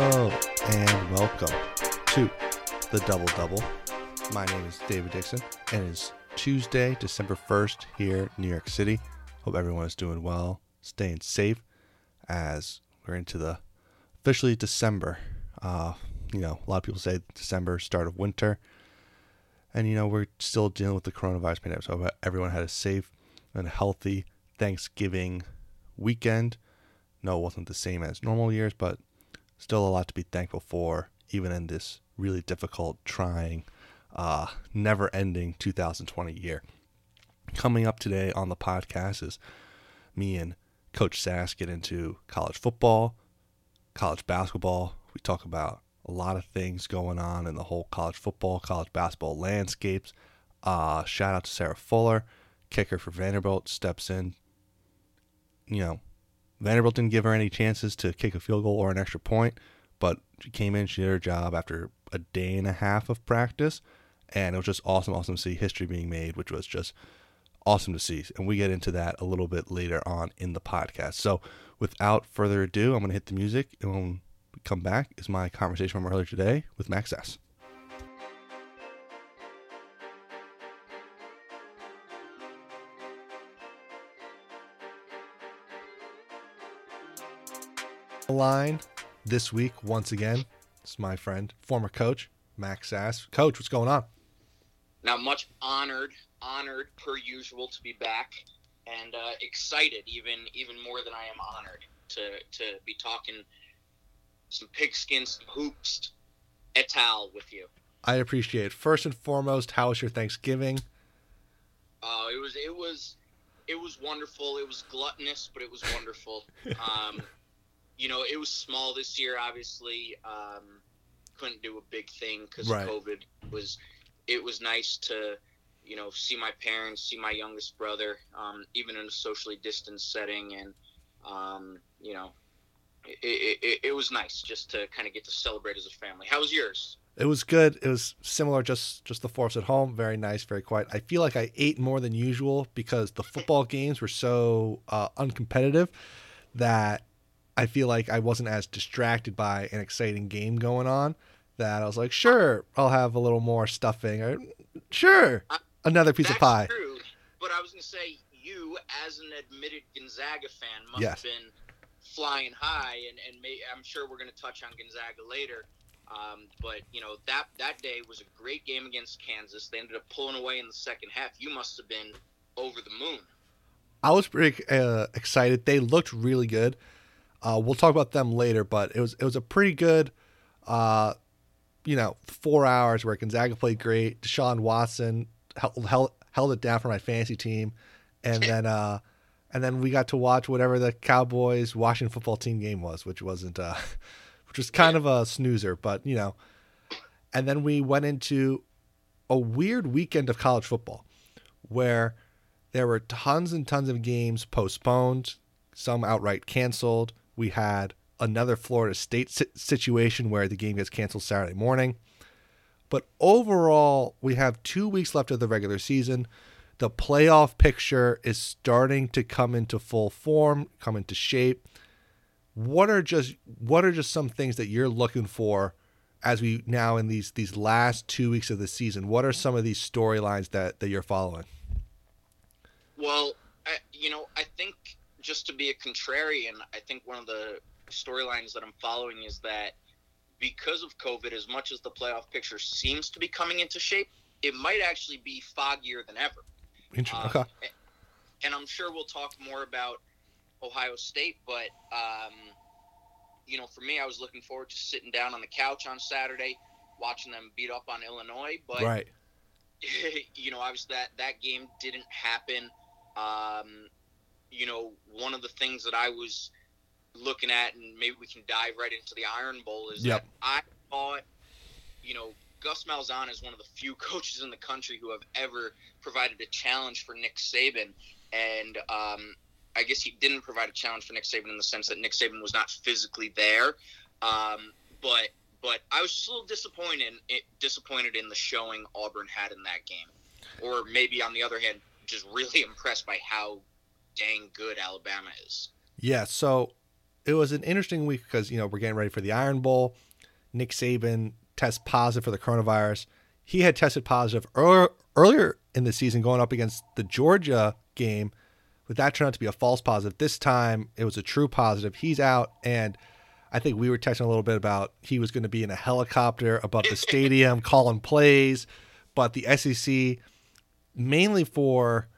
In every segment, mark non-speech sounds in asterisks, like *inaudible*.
Hello and welcome to the Double Double. My name is David Dixon and it's Tuesday, December 1st here in New York City. Hope everyone is doing well, staying safe as we're into the officially December. Uh, you know, a lot of people say December, start of winter. And, you know, we're still dealing with the coronavirus pandemic. So everyone had a safe and healthy Thanksgiving weekend. No, it wasn't the same as normal years, but still a lot to be thankful for, even in this really difficult, trying, uh, never ending 2020 year. Coming up today on the podcast is me and Coach Sass get into college football, college basketball. We talk about a lot of things going on in the whole college football, college basketball landscapes. Uh, shout out to Sarah Fuller, kicker for Vanderbilt, steps in. You know, Vanderbilt didn't give her any chances to kick a field goal or an extra point, but she came in, she did her job after a day and a half of practice, and it was just awesome, awesome to see history being made, which was just awesome to see. And we get into that a little bit later on in the podcast. So without further ado, I'm going to hit the music, and when we come back is my conversation from earlier today with Max S. line this week once again. It's my friend, former coach Max Sass. Coach, what's going on? Not much. Honored, honored per usual to be back, and uh, excited even even more than I am honored to to be talking some pigskin, some hoops, et al. with you. I appreciate it. First and foremost, how was your Thanksgiving? Uh, it was it was it was wonderful. It was gluttonous, but it was wonderful. *laughs* um, you know, it was small this year. Obviously, um, couldn't do a big thing because Right. COVID. Was it was nice to you know see my parents, see my youngest brother, um, even in a socially distanced setting, and um, you know, it, it, it, it was nice just to kind of get to celebrate as a family. How was yours? It was good. It was similar, just just the force at home. Very nice, very quiet. I feel like I ate more than usual because the football games were so uh, uncompetitive that I feel like I wasn't as distracted by an exciting game going on. That I was like, sure, I'll have a little more stuffing. Or sure, another piece of That's pie. True, but I was gonna say you, as an admitted Gonzaga fan, must Yes. have been flying high, and and may, I'm sure we're gonna touch on Gonzaga later. Um, but you know that that day was a great game against Kansas. They ended up pulling away in the second half. You must have been over the moon. I was pretty uh, excited. They looked really good. Uh, we'll talk about them later, but it was it was a pretty good, uh, you know, four hours where Gonzaga played great. Deshaun Watson held held, held it down for my fantasy team, and then uh, and then we got to watch whatever the Cowboys Washington football team game was, which wasn't uh, *laughs* which was kind of a snoozer, but you know, and then we went into a weird weekend of college football where there were tons and tons of games postponed, some outright canceled. We had another Florida State situation where the game gets canceled Saturday morning. But overall, we have two weeks left of the regular season. The playoff picture is starting to come into full form, come into shape. What are just what are just some things that you're looking for as we now in these these last two weeks of the season? What are some of these storylines that that you're following? Well, I, you know, I think just to be a contrarian, I think one of the storylines that I'm following is that because of COVID, as much as the playoff picture seems to be coming into shape, it might actually be foggier than ever. Interesting. Um, okay. And I'm sure we'll talk more about Ohio State, but um, you know, for me, I was looking forward to sitting down on the couch on Saturday, watching them beat up on Illinois. But right. *laughs* you know, obviously that that game didn't happen. Um, you know, one of the things that I was looking at, and maybe we can dive right into the Iron Bowl, is Yep. that I thought, you know, Gus Malzahn is one of the few *laughs* coaches in the country who have ever provided a challenge for Nick Saban, and um, I guess he didn't provide a challenge for Nick Saban in the sense that Nick Saban was not physically there, um, but but I was just a little disappointed it, disappointed in the showing Auburn had in that game, or maybe on the other hand, just really *laughs* impressed by how dang good Alabama is. Yeah. So it was an interesting week because you know we're getting ready for the Iron Bowl. Nick Saban tests positive for the coronavirus. He had tested positive earlier earlier in the season, going up against the Georgia game. But that turned out to be a false positive. This time it was a true positive. He's out, and I think we were texting a little bit about he was going to be in a helicopter above the stadium *laughs* calling plays. But the SEC, mainly for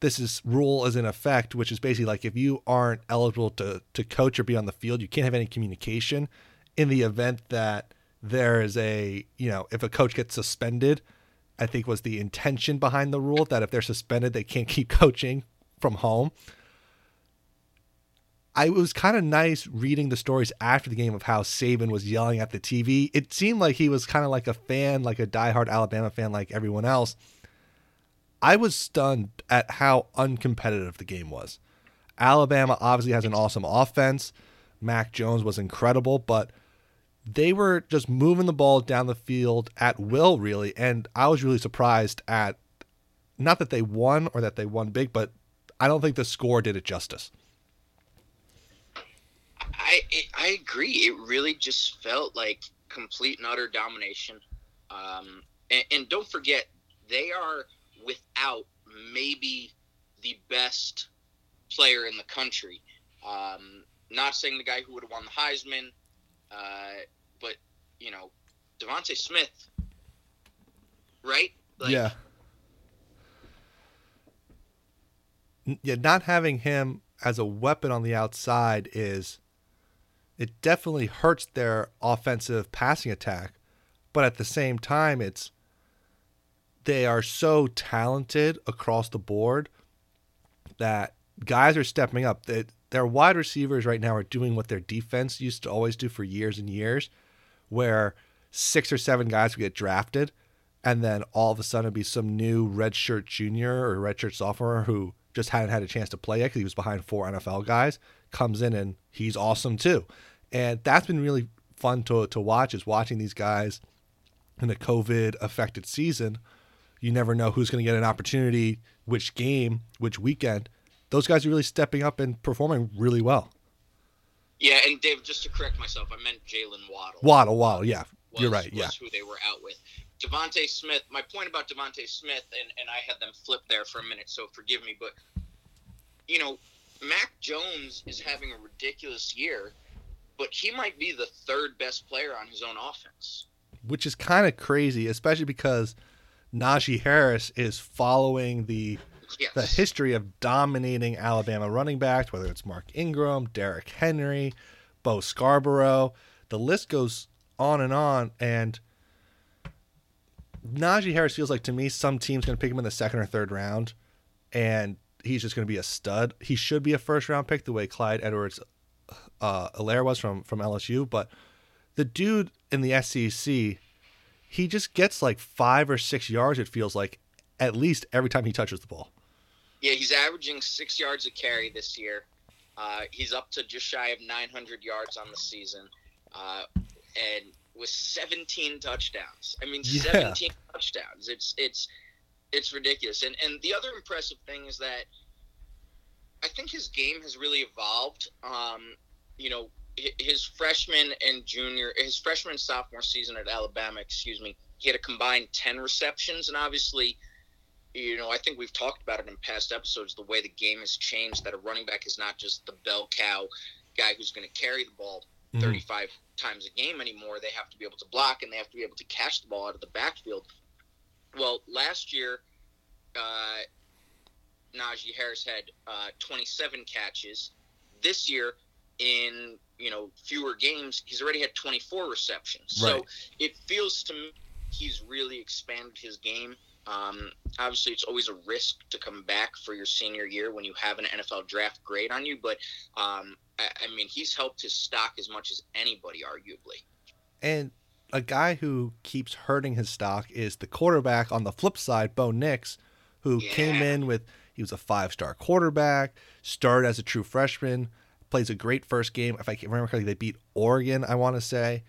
this is rule is in effect, which is basically like if you aren't eligible to to coach or be on the field, you can't have any communication. In the event that there is a you know if a coach gets suspended, I think was the intention behind the rule that if they're suspended, they can't *laughs* keep coaching from home. I was kind of nice reading the stories after the game of how Saban was yelling at the TV. It seemed like he was kind of like a fan, like a diehard Alabama fan, like everyone else. I was stunned at how uncompetitive the game was. Alabama obviously has an awesome offense. Mac Jones was incredible, but they were just moving the ball down the field at will, really. And I was really surprised at not that they won or that they won big, but I don't think the score did it justice. I I agree. It really just felt like complete and utter domination. Um, and, and don't forget, they are without maybe the best player in the country. Um, not saying the guy who would have won the Heisman, uh, but you know, DeVonta Smith, right? Like, yeah. Yeah, not having him as a weapon on the outside is it definitely hurts their offensive passing attack, but at the same time, it's they are so talented across the board that guys are stepping up. That their wide receivers right now are doing what their defense used to always do for years and years, where six or seven guys would get drafted, and then all of a sudden it'd be some new redshirt junior or redshirt sophomore who just hadn't had a chance to play yet because he was behind four NFL guys comes in and he's awesome too. And that's been really fun to, to watch is watching these guys in a COVID affected season. You never know who's going to get an opportunity, which game, which weekend. Those guys are really stepping up and performing really well. Yeah, and Dave, just to correct myself, I meant Jaylen Waddle. Waddle, Waddle, yeah, was, you're right. Yeah, who they were out with. DeVonta Smith. My point about DeVonta Smith, and, and I had them flip there for a minute, so forgive me, but you know, Mac Jones is having a ridiculous year, but he might be the third best player on his own offense. Which is kind of crazy, especially because Najee Harris is following the yes. the history of dominating Alabama running backs, whether it's Mark Ingram, Derrick Henry, Bo Scarborough. The list goes on and on, and Najee Harris feels like to me some team's going to pick him in the second or third round, and he's just going to be a stud. He should be a first round pick the way Clyde Edwards uh, Helaire was from from LSU, but the dude in the SEC, he just gets like five or six yards. It feels like at least every time he touches the ball. Yeah, he's averaging six yards a carry this year. Uh, he's up to just shy of 900 yards on the season, uh, and with 17 touchdowns. I mean, yeah. 17 touchdowns. It's it's it's ridiculous. And and the other impressive thing is that I think his game has really evolved. Um, you know, his freshman and junior, his freshman and sophomore season at Alabama, excuse me, he had a combined 10 receptions. And obviously, you know, I think we've talked about it in past episodes the way the game has changed that a running back is not just the bell cow guy who's going to carry the ball mm-hmm. 35 times a game anymore. They have to be able to block and they have to be able to catch the ball out of the backfield. Well, last year, uh, Najee Harris had uh, 27 catches. This year, in you know fewer games, he's already had 24 receptions. Right. So it feels to me he's really expanded his game. Um, obviously, it's always a risk to come back for your senior year when you have an NFL draft grade on you, but um, I, I mean, he's helped his stock as much as anybody, arguably. And a guy who keeps hurting his stock is the quarterback on the flip side, Bo Nix, who yeah. came in with he was a five star quarterback, started as a true freshman, plays a great first game. If I can remember correctly, they beat Oregon, I want to say.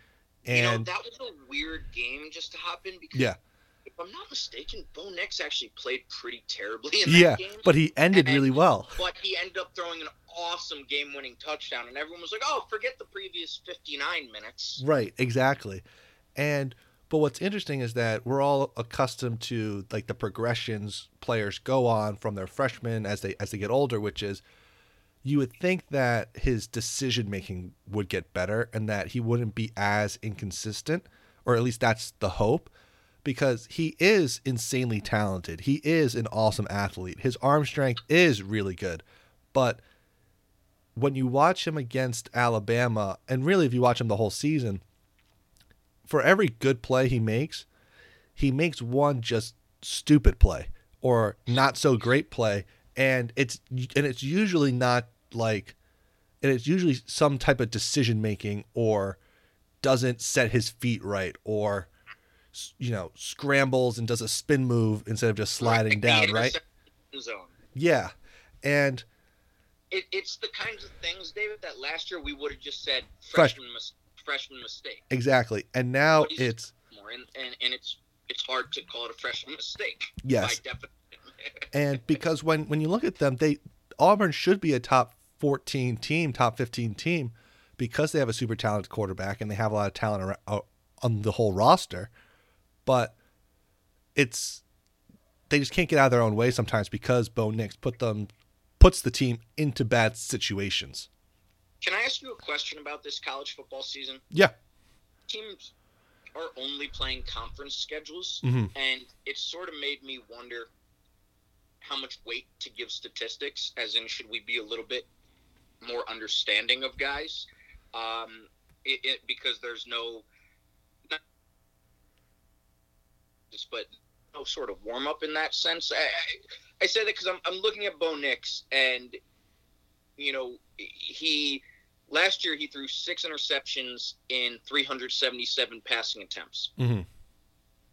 And you know, that was a weird game just to hop in because yeah. the I'm not mistaken, Bo Nix actually played pretty terribly in that Yeah, game. but he ended And- really well. but he ended up throwing an awesome game-winning touchdown, and everyone was like, "Oh, forget the previous 59 minutes." Right, exactly. And but what's interesting is that we're all accustomed to like the progressions players go on from their freshmen as they as they get older, which is you would think that his decision making would get better and that he wouldn't be as inconsistent, or at least that's the hope, because he is insanely talented. He is an awesome athlete. His arm strength is really good. But when you watch him against Alabama, and really if you watch him the whole season, for every good play he makes, he makes one just stupid play or not so great play, and it's and it's usually not like, and it's usually some type of decision making or doesn't set his feet right or you know scrambles and does a spin move instead of just sliding down right Zone. yeah and It, it's the kinds of things, David, that last year we would have just said Fresh- freshman mis- freshman mistake. exactly and now it's More and, and and it's it's hard to call it a freshman mistake. yes *laughs* and because when when you look at them, they Auburn should be a top 14 team, top 15 team, because they have a super talented quarterback and they have a lot of talent uh, on the whole roster. But it's they just can't get out of their own way sometimes because Bo Nix put them puts the team into bad situations. Can I ask you a question about this college football season? Yeah. Teams are only playing conference schedules, Mhm. and it sort of made me wonder how much weight to give statistics. As in, should we be a little bit more understanding of guys? Um, it, it because there's no, just but no sort of warm up in that sense. I, I, I say that because I'm I'm looking at Bo Nix, and you know he last year he threw six interceptions in 377 passing attempts. Mm-hmm.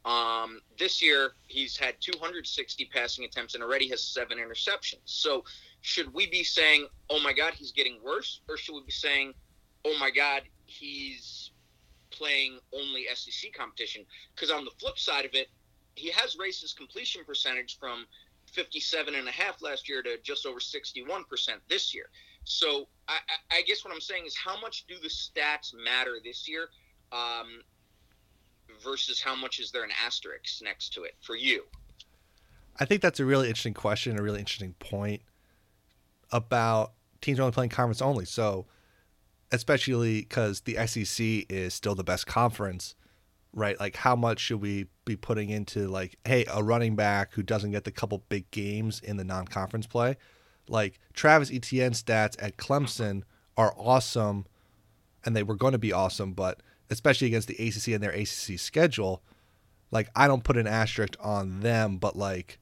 Um, this year he's had 260 passing attempts and already has seven interceptions. So should we be saying, "Oh my God, he's getting worse," or should we be saying, "Oh my God, he's playing only SEC competition"? Because on the flip side of it, he has raised his completion percentage from 57 and a half last year to just over 61 percent this year. So I, I guess what I'm saying is, how much do the stats matter this year? Um, versus how much is there an asterisk next to it for you? I think that's a really interesting question, a really interesting point about teams only playing conference only. So, especially because the SEC is still the best conference, right? Like, how much should we be putting into, like, hey, a running back who doesn't get the couple big games in the non conference play? Like, Travis Etienne stats at Clemson are awesome, and they were going to be awesome, but especially against the ACC and their ACC schedule, like, I don't put an asterisk on them, but, like,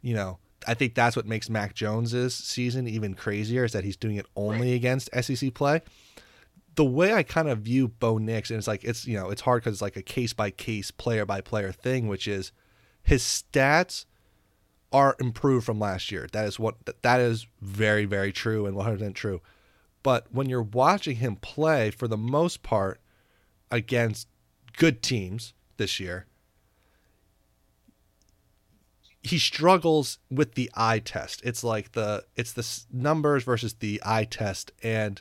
you know, I think that's what makes Mac Jones's season even crazier is that he's doing it only against SEC play. The way I kind of view Bo Nix, and it's like it's you know it's hard because it's like a case by case, player by player thing, which is his stats are improved from last year. That is what that is very very true and 100% true. But when you're watching him play, for the most part, against good teams this year, he struggles with the eye test. It's like the it's the numbers versus the eye test and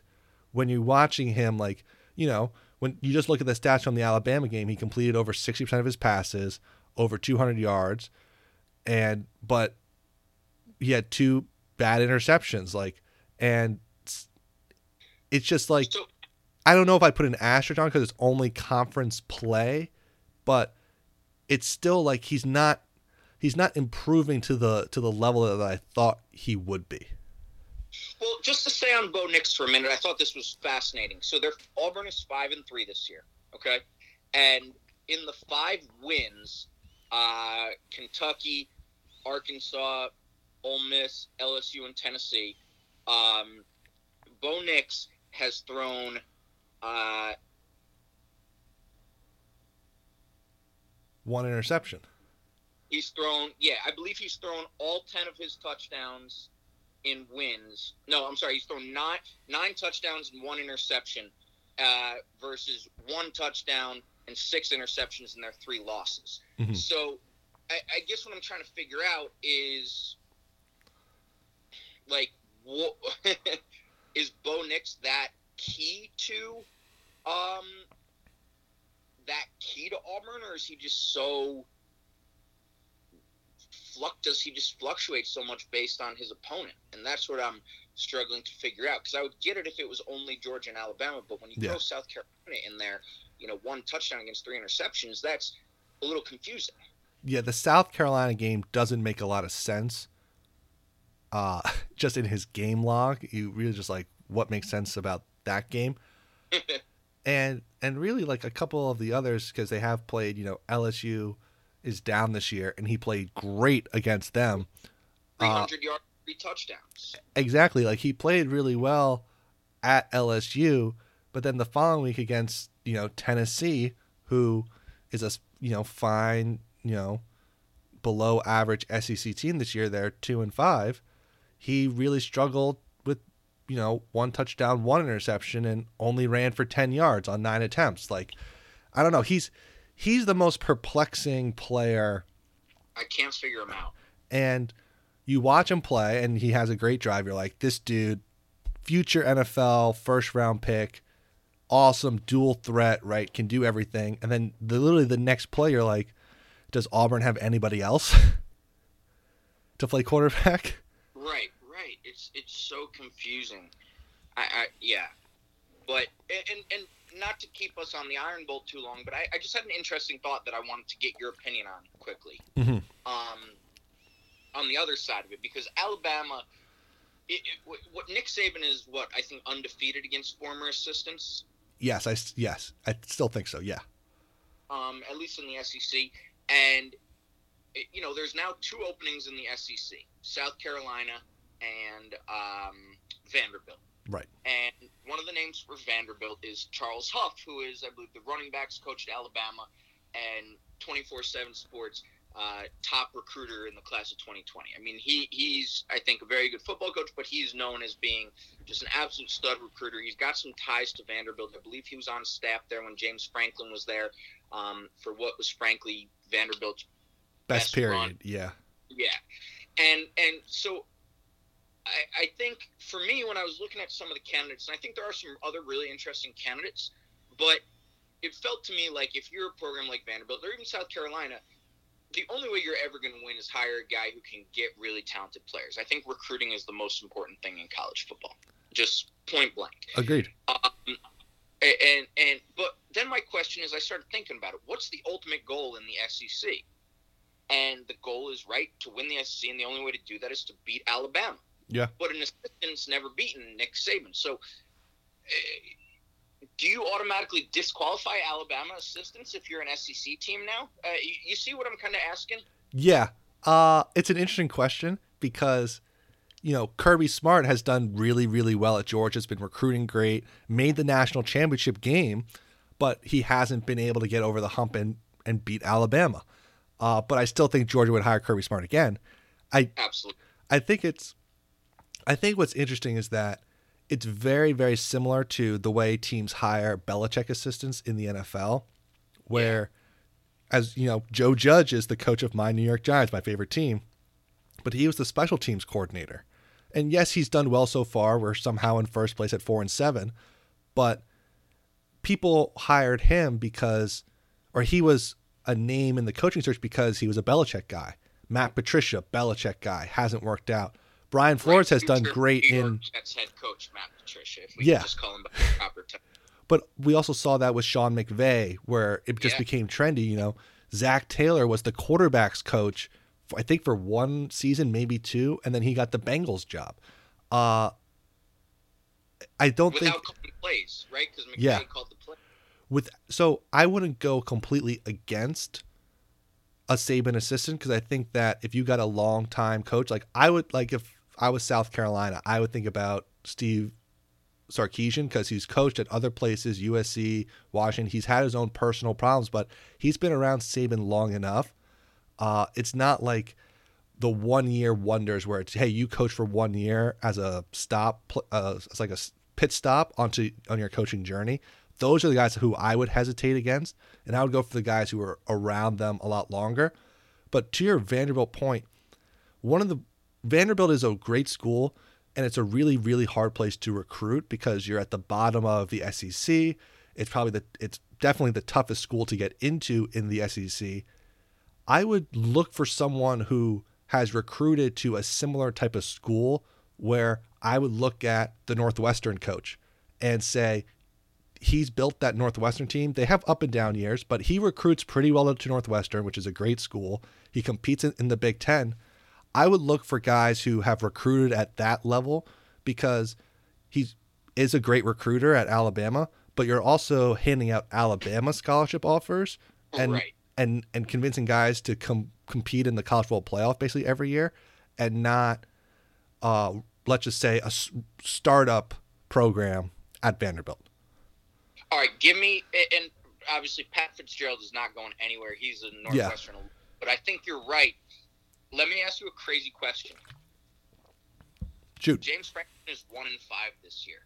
when you're watching him like, you know, when you just look at the stats from the Alabama game, he completed over 60% of his passes, over 200 yards and but he had two bad interceptions like and it's- it's just like So I don't know if I put an asterisk on because it's only conference play, but it's still like he's not he's not improving to the to the level that I thought he would be. Well, just to stay on Bo Nix for a minute, I thought this was fascinating. So they're Auburn is five and three this year, okay, and in the five wins, uh, Kentucky, Arkansas, Ole Miss, LSU, and Tennessee, um, Bo Nix has thrown. Uh, One interception. He's thrown, yeah, I believe he's thrown all ten of his touchdowns in wins. No, I'm sorry, he's thrown nine nine touchdowns and one interception, uh, versus one touchdown and six interceptions in their three losses. Mhm. So I, I guess what I'm trying to figure out is like what *laughs* is Bo Nix that key to um that key to Auburn or is he just so fluct does he just fluctuate so much based on his opponent and that's what I'm struggling to figure out because I would get it if it was only Georgia and Alabama but when you Yeah. throw South Carolina in there you know one touchdown against three interceptions that's a little confusing Yeah, the South Carolina game doesn't make a lot of sense. Uh, *laughs* just in his game log, you really just like what makes sense about that game, *laughs* and and really like a couple of the others because they have played. You know, LSU is down this year, and he played great against them. Uh, 300 yards three touchdowns Exactly, like he played really well at LSU, but then the following week against you know Tennessee, who is a you know fine you know below average SEC team this year, they're two and five. He really struggled you know one touchdown, one interception, and only ran for ten yards on nine attempts. Like I don't know, he's he's the most perplexing player I can't figure him out. And you watch him play and he has a great drive. You're like this dude future nfl first round pick awesome dual threat right can do everything. And then the, literally the next play you're like does auburn have anybody else *laughs* to play quarterback? Right. It's so confusing. I, I yeah, but and and not to keep us on the Iron Bowl too long, but I, I just had an interesting thought that I wanted to get your opinion on quickly. Mhm. Um, on the other side of it, because Alabama, it, it, what- what Nick Saban is, what I think undefeated against former assistants. yes i yes i still think so yeah um, at least in the SEC. And it- you know, there's now two openings in the SEC: South Carolina and um, Vanderbilt. right And one of the names for Vanderbilt is Charles Huff, who is, I believe, the running backs coach at Alabama and 24/7 Sports uh, top recruiter in the class of 2020. I mean, he he's I think a very good football coach, but he's known as being just an absolute stud recruiter. He's got some ties to Vanderbilt. I believe he was on staff there when James Franklin was there um, for what was frankly Vanderbilt's best, Best period run. yeah yeah, and and so I, I think for me when I was looking at some of the candidates, and I think there are some other really interesting candidates, but it felt to me like if you're a program like Vanderbilt or even South Carolina, the only way you're ever going to win is hire a guy who can get really talented players. I think recruiting is the most important thing in college football, just point blank. agreed Um, and and but then my question is, I started thinking about it. What's the ultimate goal in the SEC? And the goal is right to win the SEC, and the only way to do that is to beat Alabama. Yeah. But an assistant's never beaten Nick Saban. So, uh, do you automatically disqualify Alabama assistants if you're an SEC team now? Uh, you, you see what I'm kind of asking? Yeah. Uh, it's an interesting question because, you know, Kirby Smart has done really, really well at Georgia. Has been recruiting great, made the national championship game, but he hasn't been able to get over the hump and, and beat Alabama. Uh, but I still think Georgia would hire Kirby Smart again. I Absolutely. I think it's I think what's interesting is that it's very, very similar to the way teams hire Belichick assistants in the NFL, where as you know, Joe Judge is the coach of my New York Giants, my favorite team, but he was the special teams coordinator. And yes, he's done well so far. We're somehow in first place at four and seven, but people hired him because, or he was a name in the coaching search because he was a Belichick guy. Matt Patricia, Belichick guy, hasn't worked out. Brian Flores has done great New in Jets head coach Matt Patricia, if we Yeah. just call him by the *laughs* proper title. But we also saw that with Sean McVay, where it just Yeah. became trendy. You know, Zac Taylor was the quarterbacks coach, for, I think for one season, maybe two, and then he got the Bengals job. Uh, I don't Without think plays, right? Because McVay Yeah. called the play. with so I wouldn't go completely against a Saban assistant because I think that if you got a long time coach, like I would like if I was South Carolina, I would think about Steve Sarkisian because he's coached at other places, USC, Washington. He's had his own personal problems, but he's been around Saban long enough. Uh, it's not like the one year wonders where it's hey you coach for one year as a stop uh, it's like a pit stop onto on your coaching journey those are the guys who i would hesitate against and i would go for the guys who are around them a lot longer But to your Vanderbilt point, one of the Vanderbilt is a great school and it's a really really hard place to recruit because you're at the bottom of the SEC. It's probably the it's definitely the toughest school to get into in the SEC. I would look for someone who has recruited to a similar type of school where I would look at the Northwestern coach and say he's built that Northwestern team. They have up and down years, but he recruits pretty well to Northwestern, which is a great school. He competes in, in the Big Ten. I would look for guys who have recruited at that level because he is a great recruiter at Alabama, but you're also handing out Alabama scholarship offers and Right. and and convincing guys to com- compete in the college football playoff basically every year and not uh let's just say a s- startup program at Vanderbilt. All right, give me and obviously Pat Fitzgerald is not going anywhere. He's a Northwestern, but I think you're right. Let me ask you a crazy question. Shoot. James Franklin is one in five this year.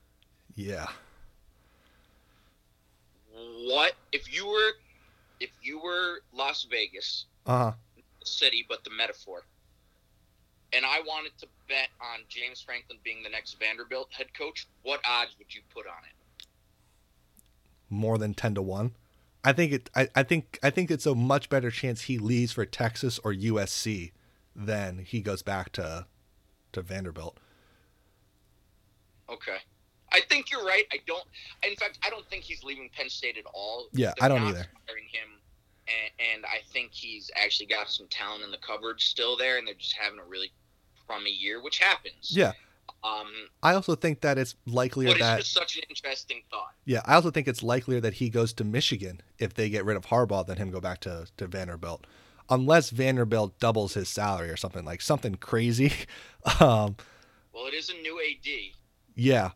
Yeah. What if you were if you were Las Vegas, Uh-huh. the city, but the metaphor, and I wanted to bet on James Franklin being the next Vanderbilt head coach, what odds would you put on it? more than 10 to 1 i think it I, I think i think it's a much better chance he leaves for texas or usc than he goes back to to vanderbilt Okay. I think you're right. I don't. In fact, I don't think he's leaving Penn State at all. Yeah, They're I don't not either. Hiring him, and, and I think he's actually got some talent in the cupboard still there, and they're just having a really crummy year, which happens. yeah Um, i also think that it's likelier but it's that just such an interesting thought. yeah i also think it's likelier that he goes to michigan if they get rid of harbaugh than him go back to to vanderbilt unless vanderbilt doubles his salary or something like something crazy *laughs* um Well, it is a new AD. Yeah.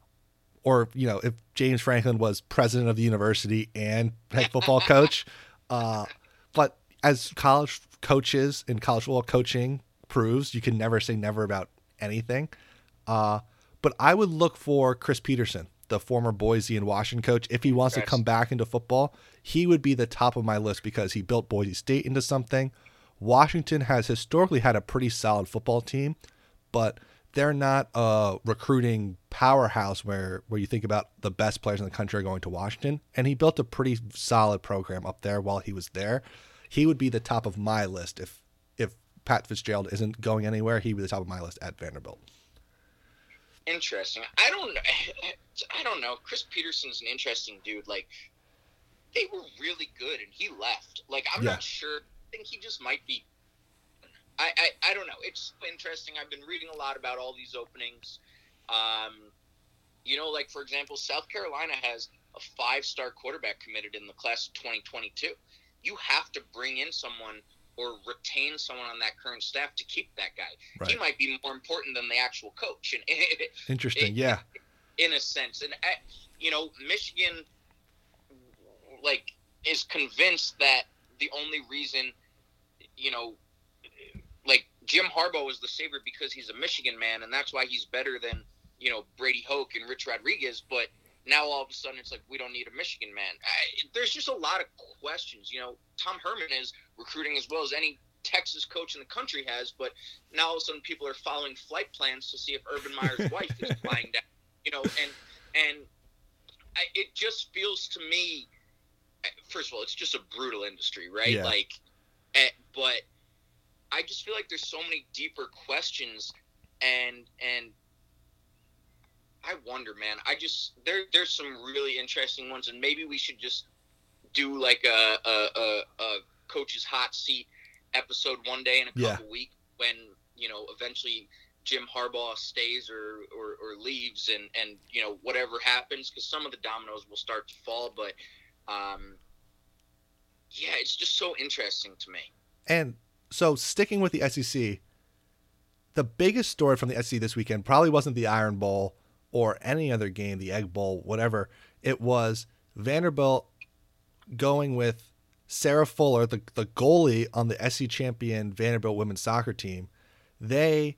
Or, you know, if James Franklin was president of the university and head football *laughs* coach. Uh, but as college coaches and college football coaching proves, you can never say never about anything. Uh, but I would look for Chris Petersen, the former Boise and Washington coach. If he wants to come back into football, he would be the top of my list because he built Boise State into something. Washington has historically had a pretty solid football team, but they're not a recruiting powerhouse where where you think about the best players in the country are going to Washington. And he built a pretty solid program up there while he was there. He would be the top of my list if if Pat Fitzgerald isn't going anywhere. He'd be the top of my list at Vanderbilt. Interesting. I don't. I don't know. Chris Petersen's an interesting dude. Like they were really good, and he left. Like I'm Yeah. not sure. I think he just might be. I, I I don't know. It's interesting. I've been reading a lot about all these openings. Um, you know, like for example, South Carolina has a five-star quarterback committed in the class of 2022. You have to bring in someone or retain someone on that current staff to keep that guy. He might be more important than the actual coach. And *laughs* Interesting. it- Yeah. In a sense. And you know, Michigan, like, is convinced that the only reason, you know, like Jim Harbaugh is the savior because he's a Michigan man, and that's why he's better than you know Brady Hoke and Rich Rodriguez. But now all of a sudden it's like we don't need a Michigan man. I, there's just a lot of questions. You know, Tom Herman is recruiting as well as any Texas coach in the country has, but now all of a sudden people are following flight plans to see if Urban Meyer's *laughs* wife is flying down. You know, and and I, it just feels to me, first of all, it's just a brutal industry, right? Yeah. Like, eh, but I just feel like there's so many deeper questions, and and I wonder, man. I just there there's some really interesting ones, and maybe we should just do like a a, a, a coach's hot seat episode one day in a Yeah. couple weeks when you know eventually Jim Harbaugh stays or, or, or leaves and, and you know whatever happens because some of the dominoes will start to fall but um, yeah it's just so interesting to me And so sticking with the SEC, the biggest story from the SEC this weekend probably wasn't the Iron Bowl or any other game, the Egg Bowl, whatever. It was Vanderbilt going with Sarah Fuller, the, the goalie on the SEC champion Vanderbilt women's soccer team. They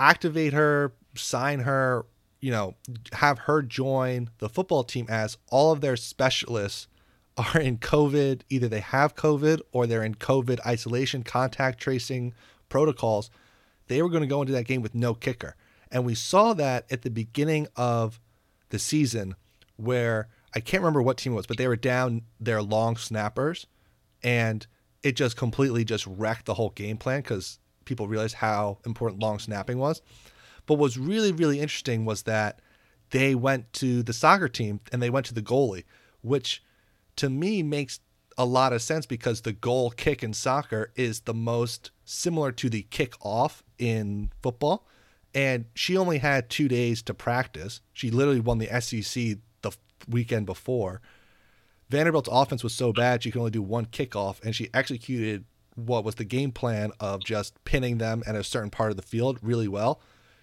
activate her, sign her, you know, have her join the football team as all of their specialists are in COVID, either they have COVID or they're in COVID isolation, contact tracing protocols, they were going to go into that game with no kicker. And we saw that at the beginning of the season where I can't remember what team it was, but they were down their long snappers and it just completely just wrecked the whole game plan because people realized how important long snapping was. But what was really, really interesting was that they went to the soccer team and they went to the goalie, which to me makes a lot of sense because the goal kick in soccer is the most similar to the kick off in football. And she only had two days to practice. She literally won the SEC the weekend before. Vanderbilt's offense was so bad she could only do one kickoff, and she executed what was the game plan of just pinning them at a certain part of the field really well.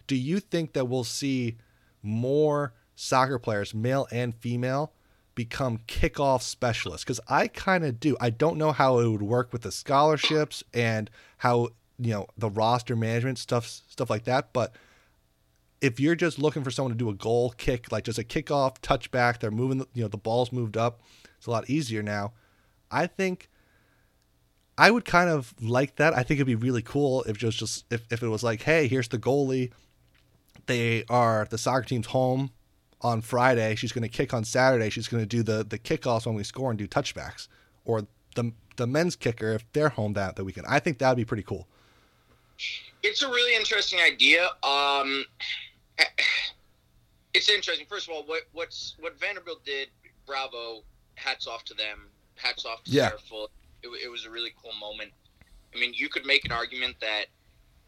Do you think that we'll see more soccer players, male and female, become kickoff specialists? Because I kind of do. I don't know how it would work with the scholarships and how you know the roster management stuff, stuff like that. But if you're just looking for someone to do a goal kick, like just a kickoff touchback, they're moving, you know, the ball's moved up. It's a lot easier now. I think I would kind of like that. I think it'd be really cool if just just if, if it was like, hey, here's the goalie. They are the soccer team's home on Friday. She's going to kick on Saturday. She's going to do the the kickoffs when we score and do touchbacks, or the the men's kicker if they're home that the weekend. I think that would be pretty cool. It's a really interesting idea. Um, *sighs* it's interesting. First of all, what what's what Vanderbilt did, bravo, hats off to them. Hats off to Yeah. Sarah. It, it was a really cool moment. I mean, you could make an argument that,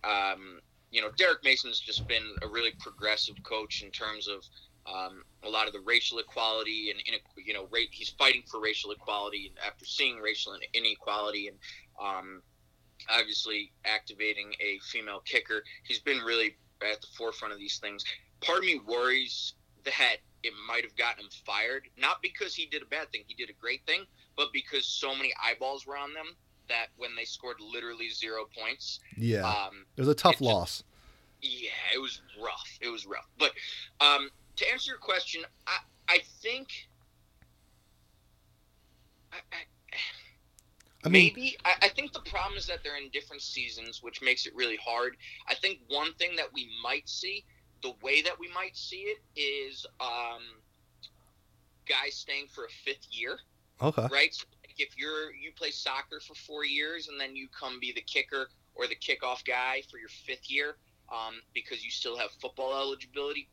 um, you know, Derek Mason's just been a really progressive coach in terms of um, a lot of the racial equality and you know, ra- he's fighting for racial equality and after seeing racial inequality and um, obviously activating a female kicker. He's been really at the forefront of these things. Part of me worries that it might have gotten him fired, not because he did a bad thing, he did a great thing, but because so many eyeballs were on them that when they scored literally zero points, Yeah, um, it was a tough it just- loss. yeah, it was rough. It was rough. But um, to answer your question, I, I think. I, I, I mean, Maybe I, I think the problem is that they're in different seasons, which makes it really hard. I think one thing that we might see, the way that we might see it, is um, guys staying for a fifth year, okay, right? So like if you're you play soccer for four years and then you come be the kicker or the kickoff guy for your fifth year, um, because you still have football eligibility.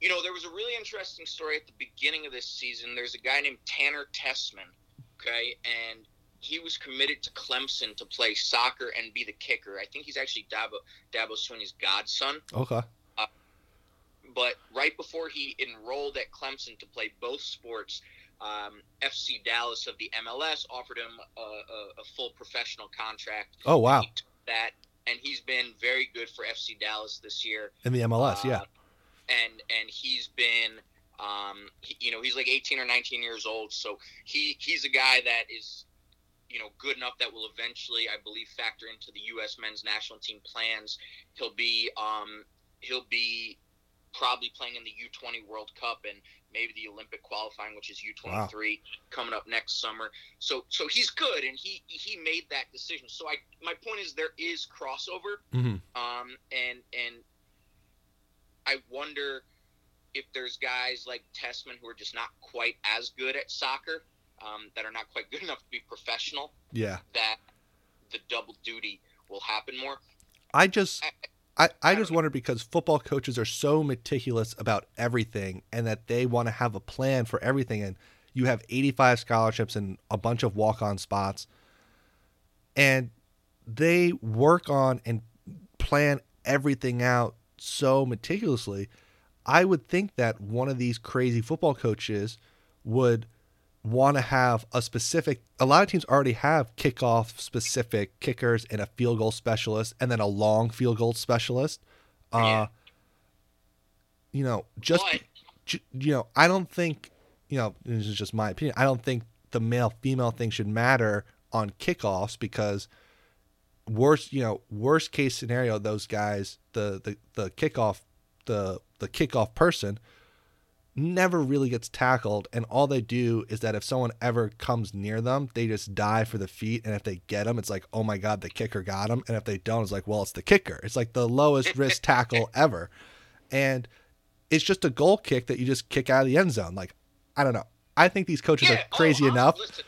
You know, there was a really interesting story at the beginning of this season. There's a guy named Tanner Tessmann, okay, and he was committed to Clemson to play soccer and be the kicker. I think he's actually Dabo Dabo Swinney's godson. okay, But right before he enrolled at Clemson to play both sports, um, FC Dallas of the MLS offered him a, a, a full professional contract. oh wow, He that, and he's been very good for FC Dallas this year. in the MLS, yeah, Uh, and and he's been, um, he, you know, he's like 18 or 19 years old, so he he's a guy that is, you know, good enough that will eventually, I believe, factor into the U.S. men's national team plans. He'll be, um, he'll be probably playing in the U20 World Cup and maybe the Olympic qualifying, which is U23 coming up next summer. So so he's good, and he he made that decision. So I my point is there is crossover hmm um, and and I wonder if there's guys like Tessmann who are just not quite as good at soccer, um, that are not quite good enough to be professional, yeah. that the double duty will happen more. I just I- I, I just wonder because football coaches are so meticulous about everything and that they want to have a plan for everything and you have 85 scholarships and a bunch of walk-on spots and they work on and plan everything out so meticulously i would think that one of these crazy football coaches would want to have a specific a lot of teams already have kickoff specific kickers and a field goal specialist and then a long field goal specialist uh Yeah. you know just you know i don't think you know this is just my opinion i don't think the male female thing should matter on kickoffs because worst you know worst case scenario those guys the the the kickoff the the kickoff person never really gets tackled and all they do is that if someone ever comes near them they just die for the feet and if they get them it's like oh my god the kicker got him and if they don't it's like well it's the kicker. It's like the lowest *laughs* risk tackle ever. And it's just a goal kick that you just kick out of the end zone. Like i don't know. I think these coaches Yeah, are crazy oh, enough. Listen,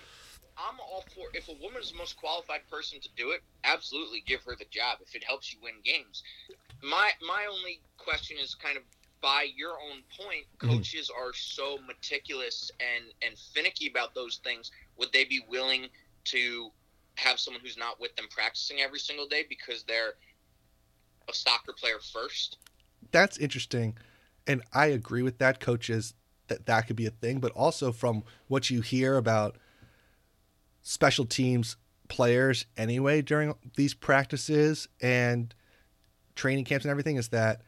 I'm all for if a woman is the most qualified person to do it, absolutely give her the job. If it helps you win games. My my only question is kind of by your own point, Mhm. coaches are so meticulous and and finicky about those things. Would they be willing to have someone who's not with them practicing every single day because they're a soccer player first? that's interesting and i agree with that coaches that that could be a thing but also from what you hear about special teams players anyway during these practices and training camps and everything is that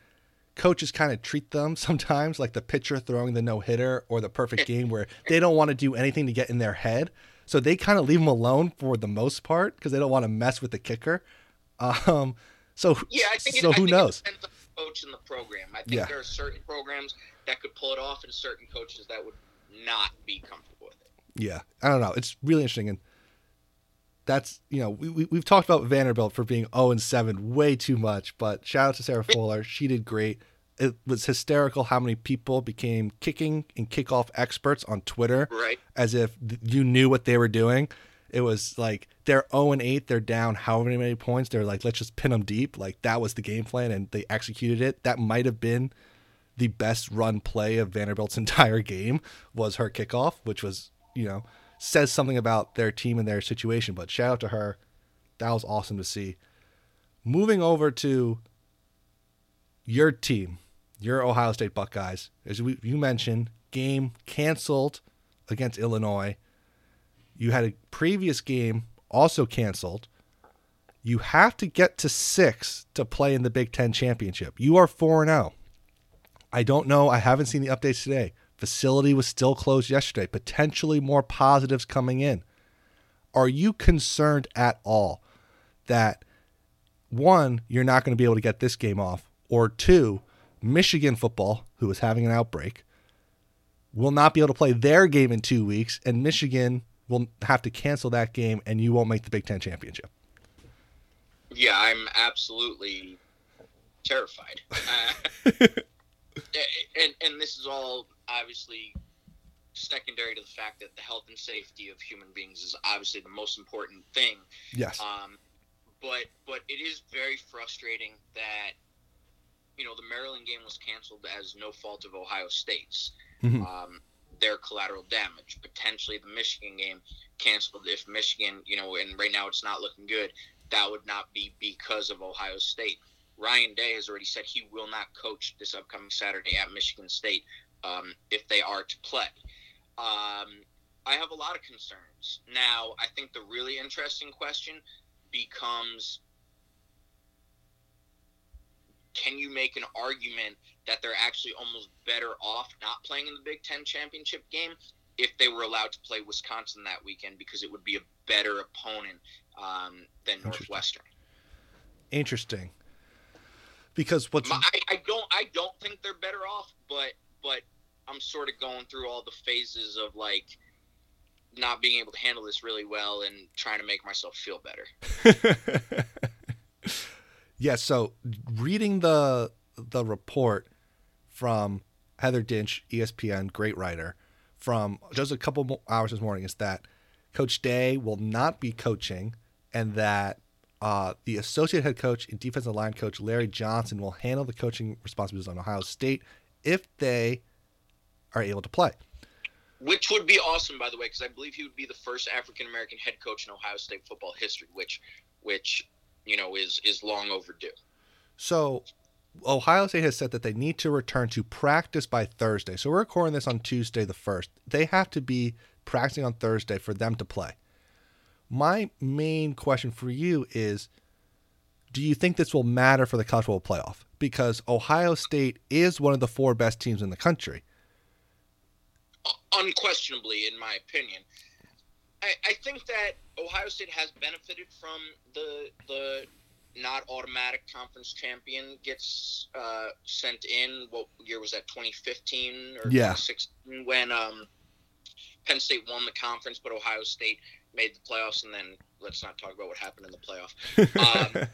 coaches kind of treat them *laughs* sometimes like the pitcher throwing the no hitter or the perfect game where they don't want to do anything to get in their head so they kind of leave them alone for the most part because they don't want to mess with the kicker um so Yeah, I think. It, so I who think knows It depends on the coach in the program. I think Yeah. there are certain programs that could pull it off, and certain coaches that would not be comfortable with it. Yeah, I don't know. It's really interesting, and that's you know we, we we've talked about Vanderbilt for being zero and seven way too much, but shout out to Sarah Fuller. She did great. It was hysterical how many people became kicking and kickoff experts on Twitter Right. as if you knew what they were doing. It was like they're 0 and 8, they're down how many many points. They're like, let's just pin them deep. Like that was the game plan, and they executed it. That might have been the best run play of Vanderbilt's *laughs* entire game was her kickoff, which was you know says something about their team and their situation. But shout out to her, that was awesome to see. Moving over to your team, your Ohio State Buckeyes, as we, you mentioned, game canceled against Illinois. You had a previous game also canceled. You have to get to six to play in the Big Ten championship. You are 4 0. I don't know. I haven't seen the updates today. Facility was still closed yesterday. Potentially more positives coming in. Are you concerned at all that one, you're not going to be able to get this game off, or two, Michigan football, who is having an outbreak, will not be able to play their game in two weeks, and Michigan will have to cancel that game, and you won't make the Big Ten championship. Yeah, I'm absolutely terrified. Uh, *laughs* *laughs* and and this is all obviously secondary to the fact that the health and safety of human beings is obviously the most important thing. Yes. Um, but but it is very frustrating that you know the Maryland game was canceled as no fault of Ohio State's. Mhm. Um, their collateral damage. Potentially the Michigan game canceled if Michigan, you know, and right now it's not looking good. That would not be because of Ohio State. Ryan Day has already said he will not coach this upcoming Saturday at Michigan State um, if they are to play. Um, I have a lot of concerns. Now, I think the really interesting question becomes can you make an argument that they're actually almost better off not playing in the Big Ten championship game if they were allowed to play Wisconsin that weekend because it would be a better opponent um, than Northwestern? Interesting. Because what's I, I don't I don't think they're better off, but but I'm sort of going through all the phases of like not being able to handle this really well and trying to make myself feel better. *laughs* yeah, so reading the the report from Heather Dinich, ESPN, great writer, from just a couple hours this morning is that Coach Day will not be coaching, and that uh, the associate head coach and defensive line coach Larry Johnson will handle the coaching responsibilities on Ohio State if they are able to play. Which would be awesome, by the way, because I believe he would be the first African American head coach in Ohio State football history, which which you know is is long overdue. So Ohio State has said that they need to return to practice by Thursday. So we're recording this on Tuesday the 1st. They have to be practicing on Thursday for them to play. My main question for you is do you think this will matter for the college football playoff? Because Ohio State is one of the four best teams in the country. unquestionably, in my opinion. I, I think that Ohio State has benefited from the the not automatic conference champion gets uh, sent in. What year was that? 2015 or Yeah. 2016 when um, Penn State won the conference, but Ohio State made the playoffs. And then let's not talk about what happened in the playoff. *laughs* Um,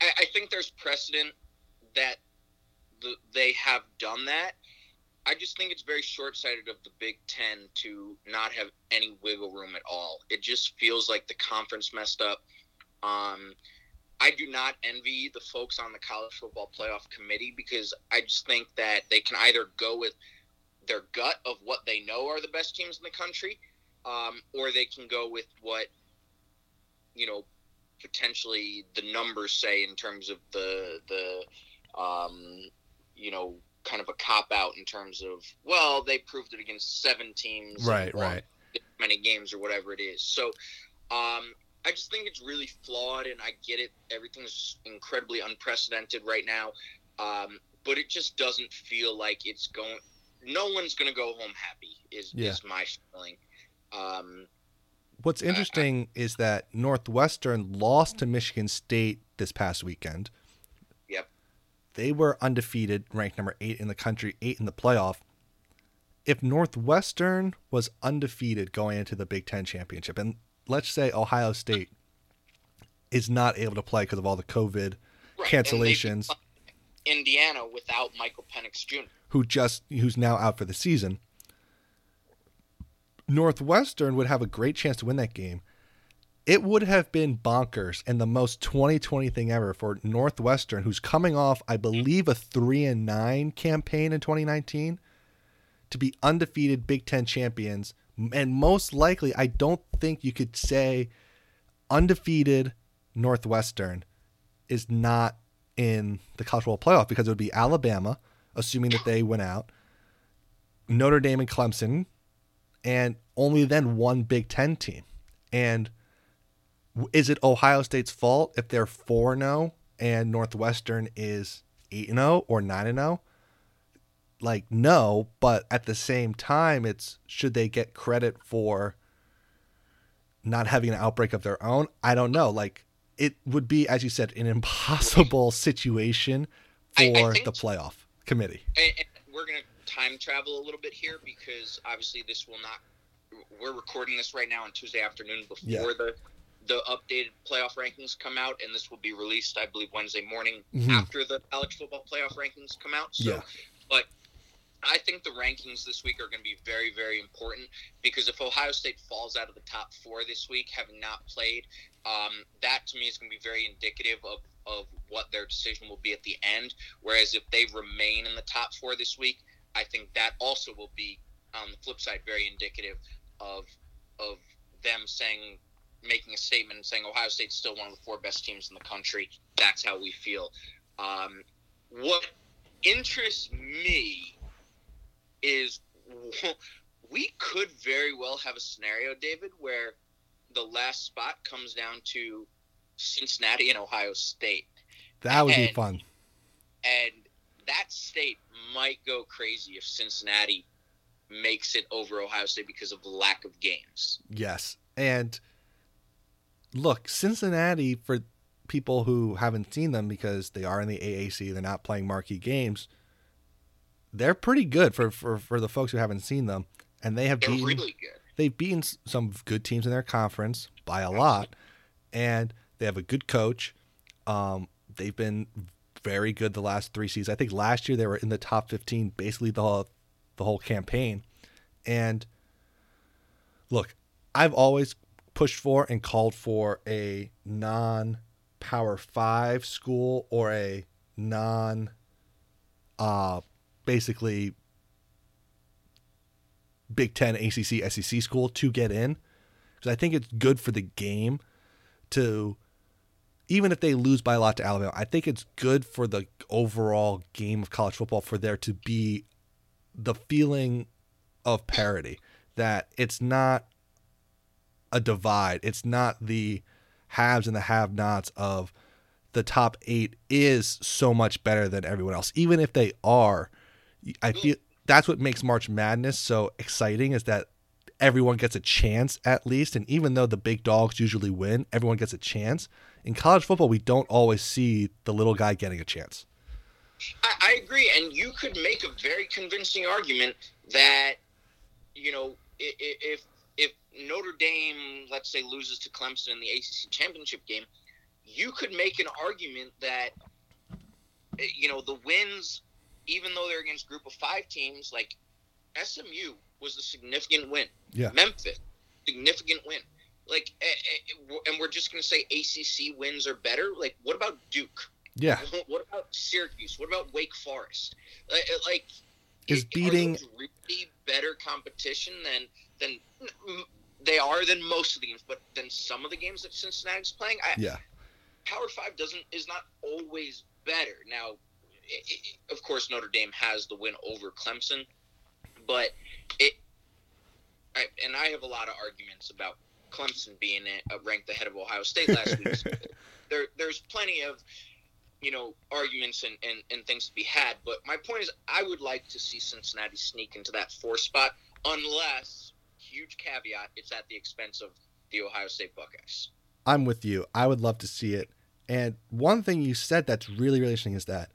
I, I think there's precedent that the, they have done that. I just think it's very short sighted of the Big Ten to not have any wiggle room at all. It just feels like the conference messed up. Um, I do not envy the folks on the college football playoff committee because I just think that they can either go with their gut of what they know are the best teams in the country, um, or they can go with what you know potentially the numbers say in terms of the the um, you know kind of a cop out in terms of well they proved it against seven teams right, right. many games or whatever it is so um, i just think it's really flawed and i get it everything's incredibly unprecedented right now um, but it just doesn't feel like it's going no one's going to go home happy is, Yeah. is my feeling um, What's interesting is that Northwestern lost to Michigan State this past weekend. Yep. They were undefeated, ranked number eight in the country, eight in the playoff. If Northwestern was undefeated going into the Big Ten championship, and let's say Ohio State is not able to play because of all the COVID right, and they beat cancellations, indiana without michael penix jr who just who's now out for the season. Northwestern would have a great chance to win that game. It would have been bonkers and the most 2020 thing ever for Northwestern, who's coming off, I believe, a three and nine campaign in 2019, to be undefeated Big Ten champions. And most likely, I don't think you could say undefeated Northwestern is not in the college football playoff because it would be Alabama, assuming that they went out, Notre Dame and Clemson, and only then one Big Ten team. And is it Ohio State's fault if they're 4 0 and Northwestern is 8 0 or 9 0? Like, no, but at the same time, it's should they get credit for not having an outbreak of their own? I don't know. Like, it would be, as you said, an impossible *laughs* situation for I- I the playoff committee. and, and we're gonna time travel a little bit here because obviously this will not. We're recording this right now on Tuesday afternoon before Yeah. the the updated playoff rankings come out, and this will be released, I believe, Wednesday morning Mhm. after the college football playoff rankings come out. So, Yeah. but I think the rankings this week are going to be very, very important because if Ohio State falls out of the top four this week, having not played, um, that to me is going to be very indicative of, of what their decision will be at the end. Whereas if they remain in the top four this week, I think that also will be on the flip side very indicative of of them saying making a statement and saying Ohio State's still one of the four best teams in the country. That's how we feel. Um, what interests me is we could very well have a scenario, David, where the last spot comes down to Cincinnati and Ohio State. That would be fun. And that state might go crazy if Cincinnati makes it over Ohio State because of the lack of games. Yes. And look, Cincinnati, for people who haven't seen them because they are in the AAC, they're not playing marquee games, they're pretty good for, for, for the folks who haven't seen them. And they have They're beaten really good. they've beaten some good teams in their conference by a lot, and they have a good coach. Um, they've been very good the last three seasons. I think last year they were in the top fifteen basically the whole, the whole campaign. And look, I've always pushed for and called for a non Power Five school or a non, uh, basically Big Ten, ACC, SEC school to get in because I think it's good for the game to, even if they lose by a lot to Alabama, I think it's good for the overall game of college football for there to be the feeling of parity that it's not a divide. It's not the haves and the have nots of the top eight is so much better than everyone else. Even if they are, I feel that's what makes March Madness so exciting is that everyone gets a chance at least. And even though the big dogs usually win, everyone gets a chance. In college football, we don't always see the little guy getting a chance. I, I agree, and you could make a very convincing argument that you know if if Notre Dame, let's say, loses to Clemson in the ACC championship game, you could make an argument that eh, you know the wins, even though they're against group of five teams, like SMU was a significant win. Yeah. Memphis, significant win. Like, eh, eh and we're just going to say ACC wins are better. Like, what about Duke? Yeah. *laughs* What about Syracuse? What about Wake Forest? Uh, eh, like, is beating really better competition than than they are than most of the games, but than some of the games that Cincinnati's playing. I, yeah. Power Five doesn't is not always better. Now, it, it, of course, Notre Dame has the win over Clemson, but it. I, and I have a lot of arguments about Clemson being ranked ahead of Ohio State last week. *laughs* there, there's plenty of you know arguments and, and, and things to be had. But my point is, I would like to see Cincinnati sneak into that four spot, unless huge caveat, it's at the expense of the Ohio State Buckeyes. I'm with you. I would love to see it. And one thing you said that's really, really interesting is that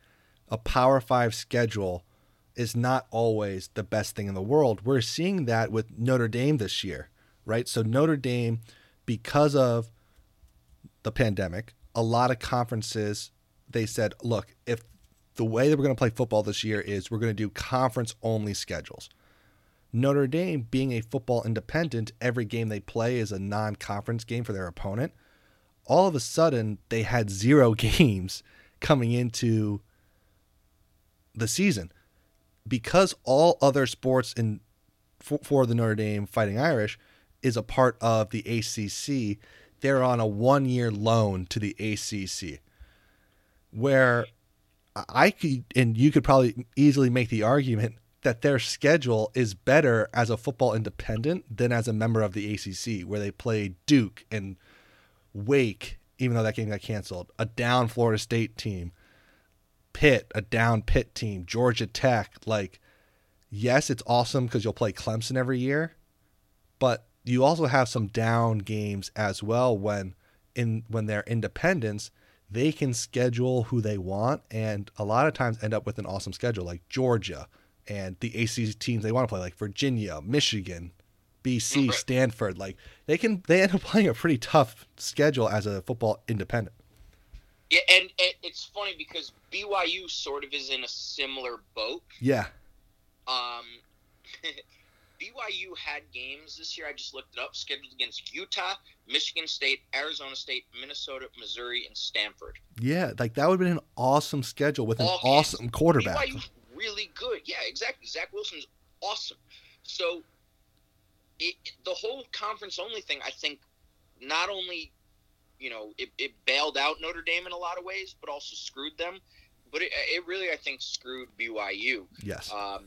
a Power Five schedule is not always the best thing in the world. We're seeing that with Notre Dame this year, right? So, Notre Dame, because of the pandemic, a lot of conferences, they said, look, if the way that we're going to play football this year is we're going to do conference only schedules. Notre Dame, being a football independent, every game they play is a non conference game for their opponent. All of a sudden, they had zero *laughs* games coming into the season because all other sports in for, for, the Notre Dame Fighting Irish is a part of the ACC. They're on a one year loan to the ACC, where I could and you could probably easily make the argument that their schedule is better as a football independent than as a member of the ACC, where they play Duke and Wake, even though that game got canceled, a down Florida State team, Pitt, a down Pitt team, Georgia Tech. Like, yes, it's awesome because you'll play Clemson every year, but you also have some down games as well when in when they're independents they can schedule who they want and a lot of times end up with an awesome schedule like Georgia, and the ACC teams they want to play, like Virginia, Michigan, BC, Stanford. Like they can, they end up *laughs* playing a pretty tough schedule as a football independent. Yeah, and, and it's funny because BYU sort of is in a similar boat. Yeah. Um, *laughs* BYU had games this year. I just looked it up. Scheduled against Utah, Michigan State, Arizona State, Minnesota, Missouri, and Stanford. Yeah, like that would have been an awesome schedule with an awesome quarterback. BYU really good. Yeah, exactly. Zach Wilson's awesome. So it, the whole conference only thing, I think, not only you know it, it, bailed out Notre Dame in a lot of ways, but also screwed them. But it, it really, I think, screwed BYU. Yes. Um,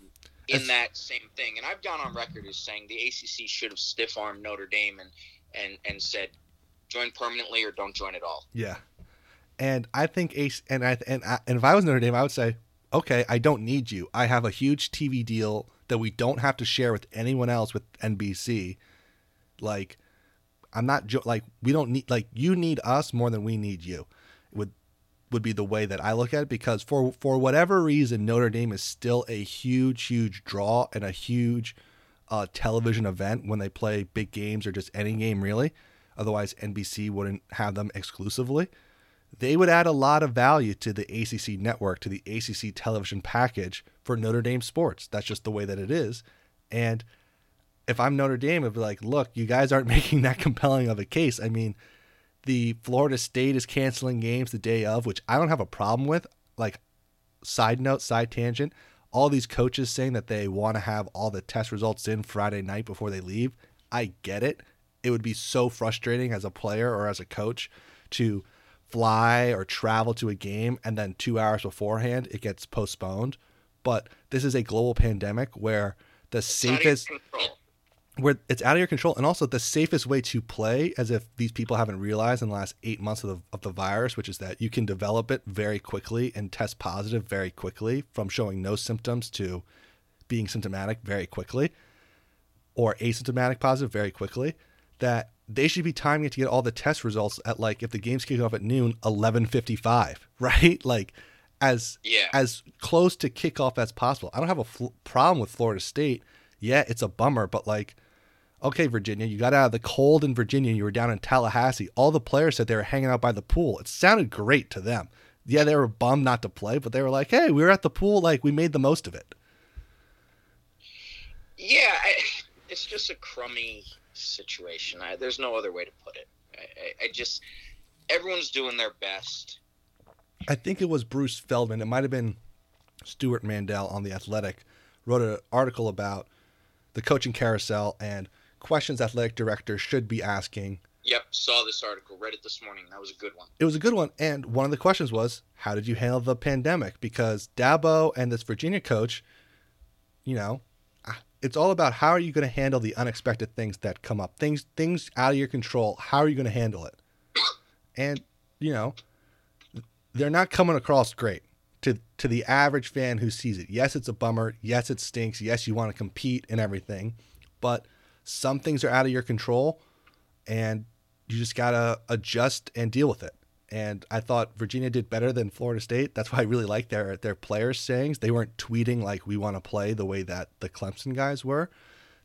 in that same thing, and I've gone on record as saying the ACC should have stiff armed Notre Dame and and and said join permanently or don't join at all. Yeah. And I think Ace and I and I, and if I was Notre Dame, I would say okay, I don't need you. I have a huge TV deal that we don't have to share with anyone else with NBC. Like, I'm not jo- like we don't need like you need us more than we need you. Would be the way that I look at it because for for whatever reason Notre Dame is still a huge huge draw and a huge uh, television event when they play big games or just any game really. Otherwise NBC wouldn't have them exclusively they would add a lot of value to the ACC network, to the ACC television package for Notre Dame sports. That's just the way that it is. And if I'm Notre Dame, it'd be like, look, you guys aren't *laughs* making that compelling of a case. I mean, the Florida State is canceling games the day of, which I don't have a problem with. Like, side note, side tangent, all these coaches saying that they want to have all the test results in Friday night before they leave. I get it. It would be so frustrating as a player or as a coach to fly or travel to a game and then two hours beforehand it gets postponed. But this is a global pandemic where the it's safest where it's out of your control and also the safest way to play as if these people haven't realized in the last eight months of the, of the virus which is that you can develop it very quickly and test positive very quickly from showing no symptoms to being symptomatic very quickly or asymptomatic positive very quickly that they should be timing it to get all the test results at like if the game's kicking off at noon, eleven fifty five, *laughs* right? Like as Yeah. as close to kickoff as possible. I don't have a fl- problem with Florida State. Yeah, it's a bummer, but like, okay, Virginia, you got out of the cold in Virginia. You were down in Tallahassee. All the players said they were hanging out by the pool. It sounded great to them. Yeah, they were bummed not to play, but they were like, hey, we were at the pool. Like, we made the most of it. Yeah, I, it's just a crummy situation. I, there's no other way to put it. I, I, I just everyone's doing their best. I think it was Bruce Feldman. It might have been Stewart Mandel on The Athletic wrote an article about the coaching carousel and questions athletic directors should be asking. Yep, saw this article, read it this morning. That was a good one. It was a good one. And one of the questions was, how did you handle the pandemic? Because Dabo and this Virginia coach, you know, ah, it's all about how are you going to handle the unexpected things that come up, things things out of your control. How are you going to handle it? And you know, they're not coming across great to to the average fan who sees it. Yes, it's a bummer. Yes, it stinks. Yes, you want to compete and everything, but some things are out of your control, and you just gotta adjust and deal with it. And I thought Virginia did better than Florida State. That's why I really like their their players' sayings. They weren't tweeting like we want to play the way that the Clemson guys were.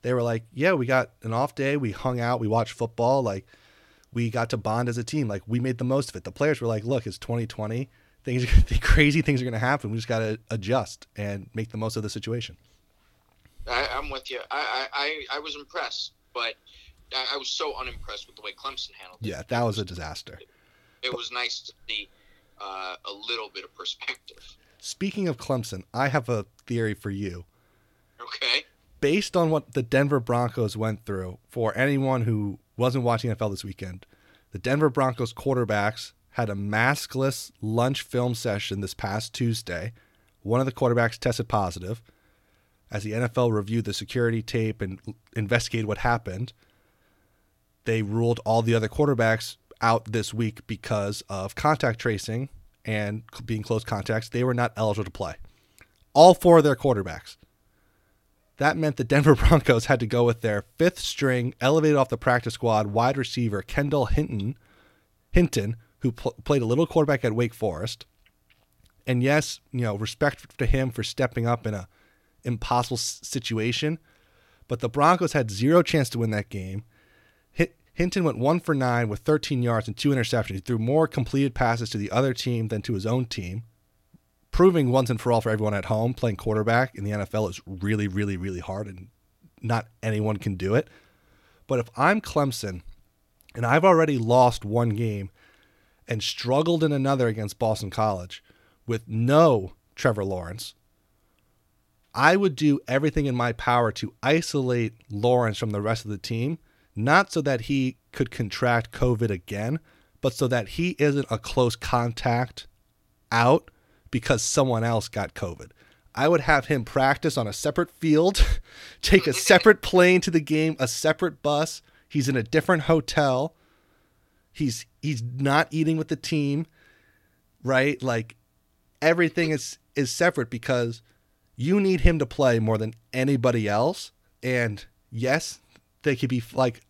They were like, "Yeah, we got an off day. We hung out. We watched football. Like, we got to bond as a team. Like, we made the most of it." The players were like, "Look, it's 2020. Things, the *laughs* crazy things are going to happen. We just got to adjust and make the most of the situation." I, I'm with you. I, I, I, was impressed, but I, I was so unimpressed with the way Clemson handled it. Yeah, that was a disaster. It was nice to see uh, a little bit of perspective. Speaking of Clemson, I have a theory for you. Okay. based on what the Denver Broncos went through, for anyone who wasn't watching NFL this weekend, the Denver Broncos quarterbacks had a maskless lunch film session this past Tuesday. One of the quarterbacks tested positive. As the NFL reviewed the security tape and investigated what happened, they ruled all the other quarterbacks out this week because of contact tracing and being close contacts. They were not eligible to play. All four of their quarterbacks. That meant the Denver *laughs* Broncos had to go with their fifth string, elevated off the practice squad wide receiver Kendall Hinton, Hinton, who pl- played a little quarterback at Wake Forest. And yes, you know, respect to him for stepping up in a impossible situation, but the Broncos had zero chance to win that game. Hinton went one for nine with 13 yards and two interceptions. He threw more completed passes to the other team than to his own team proving once and for all for everyone at home playing quarterback in the NFL is really, really, really hard and not anyone can do it. But if I'm Clemson and I've already lost one game and struggled in another against Boston College with no Trevor Lawrence, I would do everything in my power to isolate Lawrence from the rest of the team, not so that he could contract COVID again, but so that he isn't a close contact out because someone else got COVID. I would have him practice on a separate field, *laughs* take a separate *laughs* plane to the game, a separate bus. He's in a different hotel. He's he's not eating with the team, right? Like everything is is separate because you need him to play more than anybody else. And yes, they could be like,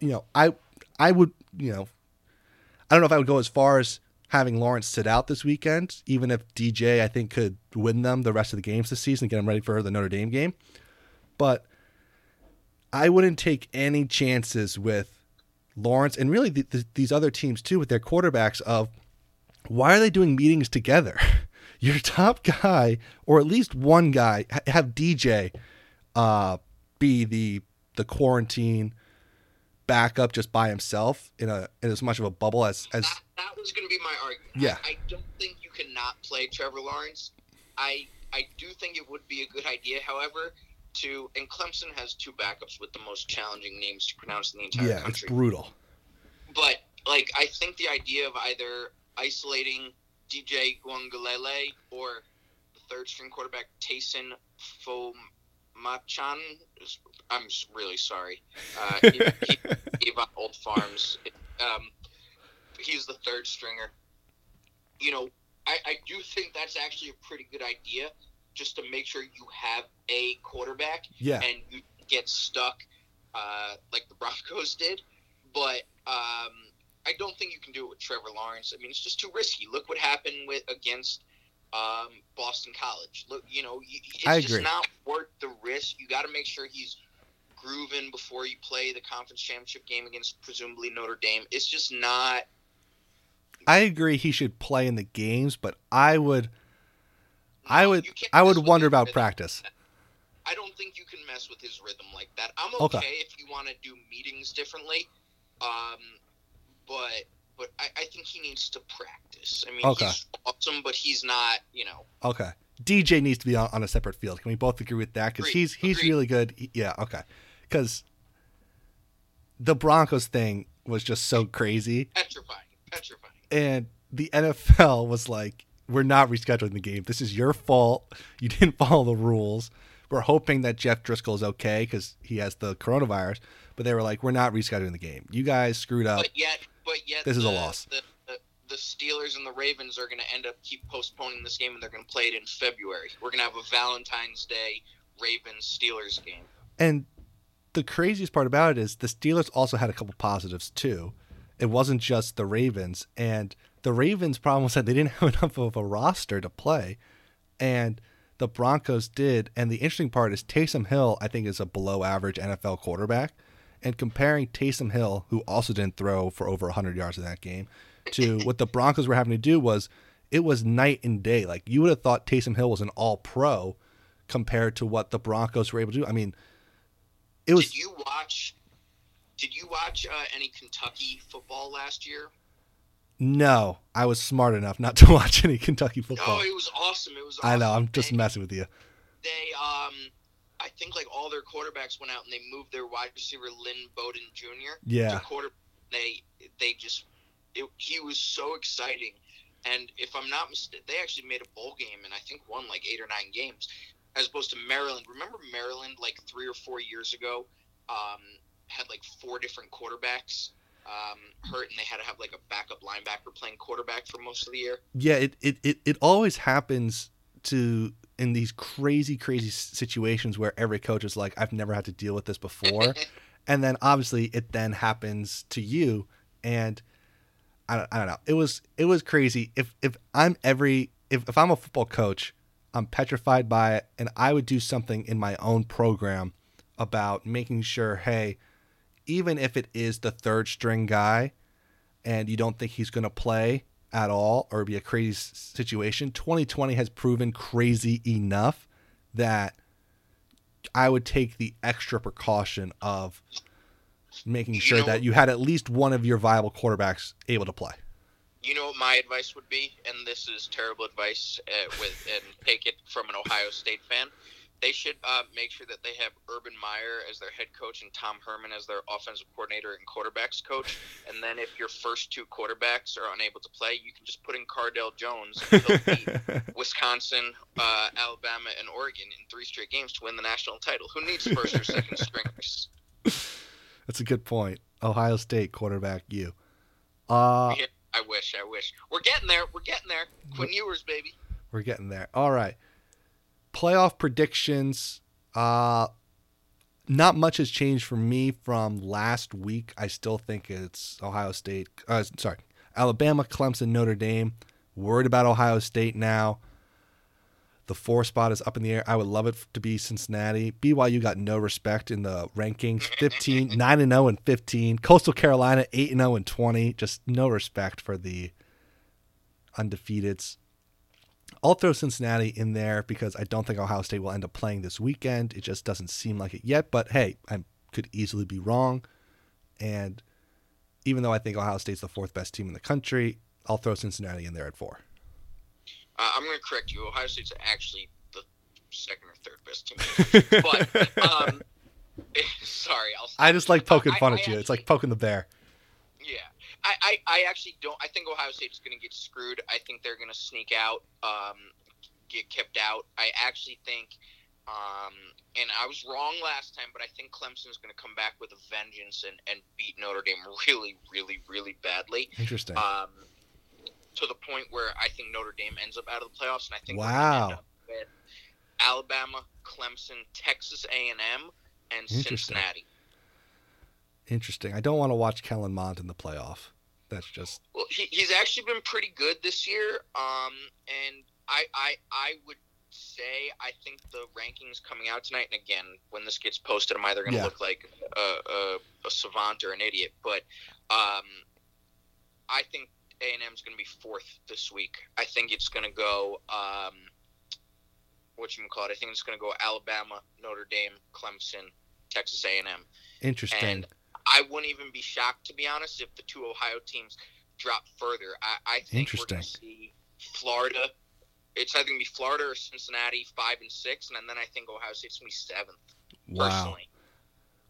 you know, I I would, you know, I don't know if I would go as far as having Lawrence sit out this weekend, even if DJ I think could win them the rest of the games this season, get them ready for the Notre Dame game. But I wouldn't take any chances with Lawrence and really the, the, these other teams too with their quarterbacks of why are they doing meetings together? *laughs* Your top guy, or at least one guy, have DJ uh, be the the quarantine backup just by himself in a in as much of a bubble as as That, that was going to be my argument. Yeah. I, I don't think you cannot play Trevor Lawrence. I I do think it would be a good idea, however, to and Clemson has two backups with the most challenging names to pronounce in the entire yeah, it's country. brutal. But like, I think the idea of either isolating DJ Uiagalelei or the third string quarterback Taisun Phommachanh. I'm really sorry. Uh, he, he, *laughs* Old Farms. Um, he's the third stringer. You know, I, I do think that's actually a pretty good idea, just to make sure you have a quarterback Yeah, and you get stuck uh, like the Broncos did. but um, I don't think you can do it with Trevor Lawrence. I mean, it's just too risky. Look what happened with against um, Boston College. Look, you know, it's I just agree. not worth the risk. You got to make sure he's grooving before you play the conference championship game against presumably Notre Dame. It's just not. I agree he should play in the games, but I would I would I would wonder about rhythm. practice. I don't think you can mess with his rhythm like that. I'm Okay. okay, if you want to do meetings differently, um, but but I, I think he needs to practice. I mean, Okay. he's awesome, but he's not. You know, Okay. DJ needs to be on, on a separate field. Can we both agree with that? Because he's he's Agreed. really good. He- yeah. Okay. Because the Broncos thing was just so crazy, petrifying, petrifying. and the NFL was like, "We're not rescheduling the game. This is your fault. You didn't *laughs* follow the rules. We're hoping that Jeff Driskel is okay because he has the coronavirus." But they were like, "We're not rescheduling the game. You guys screwed up." But yet, but yet, This is a loss. The, the, the Steelers and the Ravens are going to end up keep postponing this game, and they're going to play it in February. We're going to have a Valentine's Day Ravens Steelers game. And the craziest part about it is the Steelers also had a couple positives too. It wasn't just the Ravens, and the Ravens' problem was that they didn't *laughs* have enough of a roster to play, and the Broncos did. And the interesting part is Taysom Hill, I think, is a below-average NFL quarterback. And comparing Taysom Hill, who also didn't throw for over 100 yards in that game, to *laughs* what the Broncos were having to do was it was night and day. Like you would have thought Taysom Hill was an all-pro compared to what the Broncos were able to do. I mean, it was did you watch? Did you watch uh, any Kentucky football last year? no. I was smart enough not *laughs* to watch any Kentucky football. Oh, it was awesome. It was. Awesome. I know. I'm just They- messing with you. They, um, I think like all their quarterbacks went out and they moved their wide receiver Lynn Bowden Jr. Yeah. to quarter. They they just it, he was so exciting, and if I'm not mistaken, they actually made a bowl game and I think won like eight or nine games, as opposed to Maryland. Remember Maryland like three or four years ago, um, had like four different quarterbacks. Um, hurt and they had to have like a backup linebacker playing quarterback for most of the year. Yeah. It, it it it always happens to in these crazy crazy situations where every coach is like, I've never had to deal with this before, *laughs* and then obviously it then happens to you, and I don't, I don't know. It was it was crazy. If if I'm every if if I'm a football coach, I'm petrified by it, and I would do something in my own program about making sure, hey, even if it is the third string guy, and you don't think he's going to play at all or be a crazy situation, 2020 has proven crazy enough that I would take the extra precaution of making You sure that you had at least one of your viable quarterbacks able to play. You know what my advice would be, and this is terrible advice, uh, with and take it from an Ohio State fan. They should uh, make sure that they have Urban Meyer as their head coach and Tom Herman as their offensive coordinator and quarterbacks coach. And then if your first two quarterbacks are unable to play, you can just put in Cardale Jones. And beat *laughs* Wisconsin, uh, Alabama, and Oregon in three straight games to win the national title. Who needs first or second *laughs* stringers? That's a good point. Ohio State quarterback, you. Uh, Yeah, I wish, I wish. We're getting there. We're getting there. Quinn Ewers, baby. We're getting there. All right. Playoff predictions. Uh not much has changed for me from last week. I still think it's Ohio State. Uh, sorry, Alabama, Clemson, Notre Dame. Worried about Ohio State now. The four spot is up in the air. I would love it to be Cincinnati. BYU got no respect in the rankings. 15, *laughs* 9 and 0 and 15. Coastal Carolina 8 and 0 and 20. Just no respect for the undefeateds. I'll throw Cincinnati in there because I don't think Ohio State will end up playing this weekend. It just doesn't seem like it yet. But hey, I could easily be wrong. And even though I think Ohio State's the fourth best team in the country, I'll throw Cincinnati in there at four. Uh, I'm going to correct you. Ohio State's actually the second or third best team. *laughs* but um, *laughs* sorry, I'll. I just like poking I- fun I at you. It's like poking the bear. I, I, I actually don't. I think Ohio State's going to get screwed. I think they're going to sneak out, um, get kept out. I actually think, um, and I was wrong last time, but I think Clemson's going to come back with a vengeance and, and beat Notre Dame really, really, really badly. Interesting. Um, to the point where I think Notre Dame ends up out of the playoffs, and I think Wow. end up with Alabama, Clemson, Texas A&M, and Cincinnati. Interesting. I don't want to watch Kellen Mond in the playoff. That's just Well, he, he's actually been pretty good this year. Um, and I, I, I would say I think the rankings coming out tonight, and again, when this gets posted, I'm either going to Yeah. look like a, a, a savant or an idiot. But um, I think A and M is going to be fourth this week. I think it's going to go. Um, what you call it? I think it's going to go Alabama, Notre Dame, Clemson, Texas A and M. interesting. And I wouldn't even be shocked, to be honest, if the two Ohio teams drop further. I, I think we're going to see Florida. It's either going to be Florida or Cincinnati, five and six, and then I think Ohio State's going to be seventh. wow. Personally,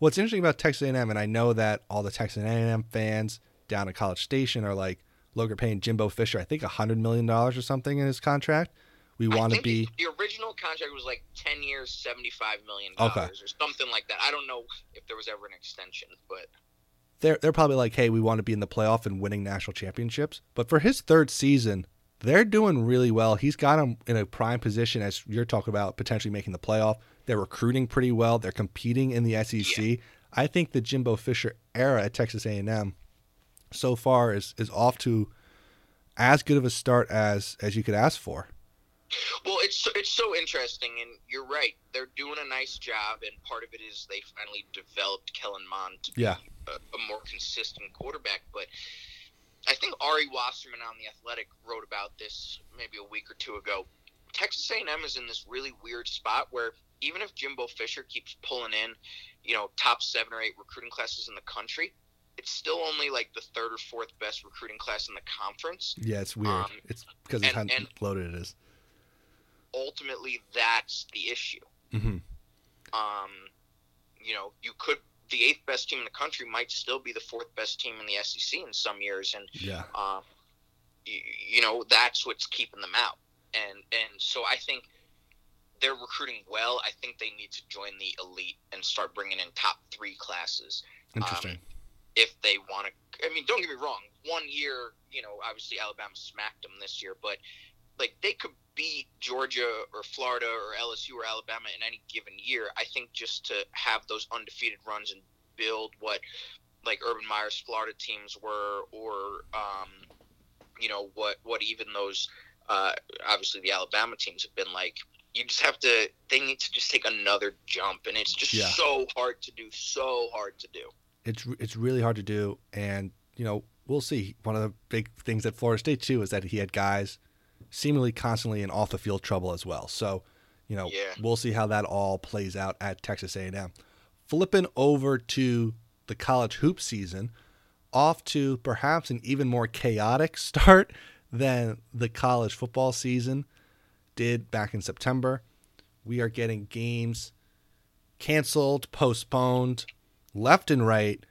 What's interesting about Texas A&M, and I know that all the Texas A&M fans down at College Station are like, Logan paying Jimbo Fisher, I think, hundred million dollars or something in his contract. We want to be. the original contract was like ten years, seventy-five million Okay. dollars, or something like that. I don't know if there was ever an extension, but They're they're probably like, hey, we want to be in the playoff and winning national championships. But for his third season, they're doing really well. He's got them in a prime position as you're talking about potentially making the playoff. They're recruiting pretty well. They're competing in the SEC. I think the Jimbo Fisher era at Texas A&M so far is is off to as good of a start as as you could ask for. Well, it's so- it's so interesting, and you're right. They're doing a nice job, and part of it is they finally developed Kellen Mond to Yeah. be a, a more consistent quarterback. But I think Ari Wasserman on the Athletic wrote about this maybe a week or two ago. Texas A&M is in this really weird spot where even if Jimbo Fisher keeps pulling in, you know, top seven or eight recruiting classes in the country, it's still only like the third or fourth best recruiting class in the conference. Yeah, it's weird. Um, it's because of how loaded it is. Ultimately, that's the issue. Mm-hmm. um, you know, you could the eighth best team in the country might still be the fourth best team in the SEC in some years, and Yeah. um, you, you know that's what's keeping them out. And and so I think they're recruiting well. I think they need to join the elite and start bringing in top three classes Interesting. if they want to. I mean, don't get me wrong. One year, you know, obviously Alabama smacked them this year, but like they could beat Georgia or Florida or LSU or Alabama in any given year. I think just to have those undefeated runs and build what like Urban Meyer's Florida teams were, or um, you know what what even those uh, obviously the Alabama teams have been like. You just have to. They need to just take another jump, and it's just Yeah. so hard to do. So hard to do. it's it's really hard to do, and you know we'll see. One of the big things at Florida State too is that he had guys seemingly constantly in off the field trouble as well. So you know Yeah. we'll see how that all plays out at Texas A&M. Flipping over to the college hoop season, off to perhaps an even more chaotic *laughs* start than the college football season did back in September. We are getting games canceled, postponed, left and right.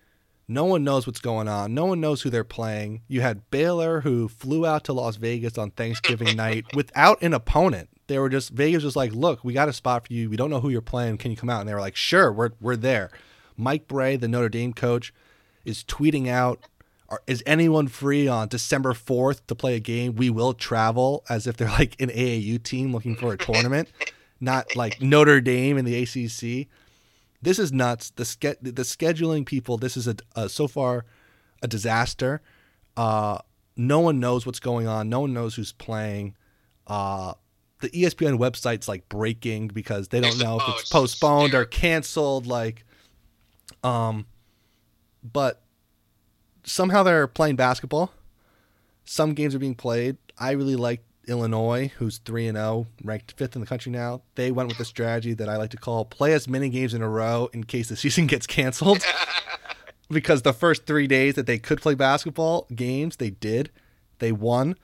No one knows what's going on. No one knows who they're playing. You had Baylor who flew out to Las Vegas on Thanksgiving *laughs* night without an opponent. They were just Vegas was like, "Look, we got a spot for you. We don't know who you're playing. Can you come out?" And they were like, "Sure, we're we're there." Mike Brey, the Notre Dame coach, is tweeting out, "Is anyone free on December 4th to play a game? We will travel." As if they're like an AAU team looking for a tournament, not like Notre Dame in the ACC this is nuts. The ske- the scheduling people. This is a, a so far a disaster. Uh, no one knows what's going on. No one knows who's playing. Uh, the ESPN website's like breaking because they don't know if it's it's postponed or canceled. Like, um, but somehow they're playing basketball. Some games are being played. I really like Illinois, who's three and zero, ranked fifth in the country now. They went with a strategy that I like to call play as many games in a row in case the *laughs* season gets canceled. *laughs* because the first three days that they could play basketball games, they did. They won.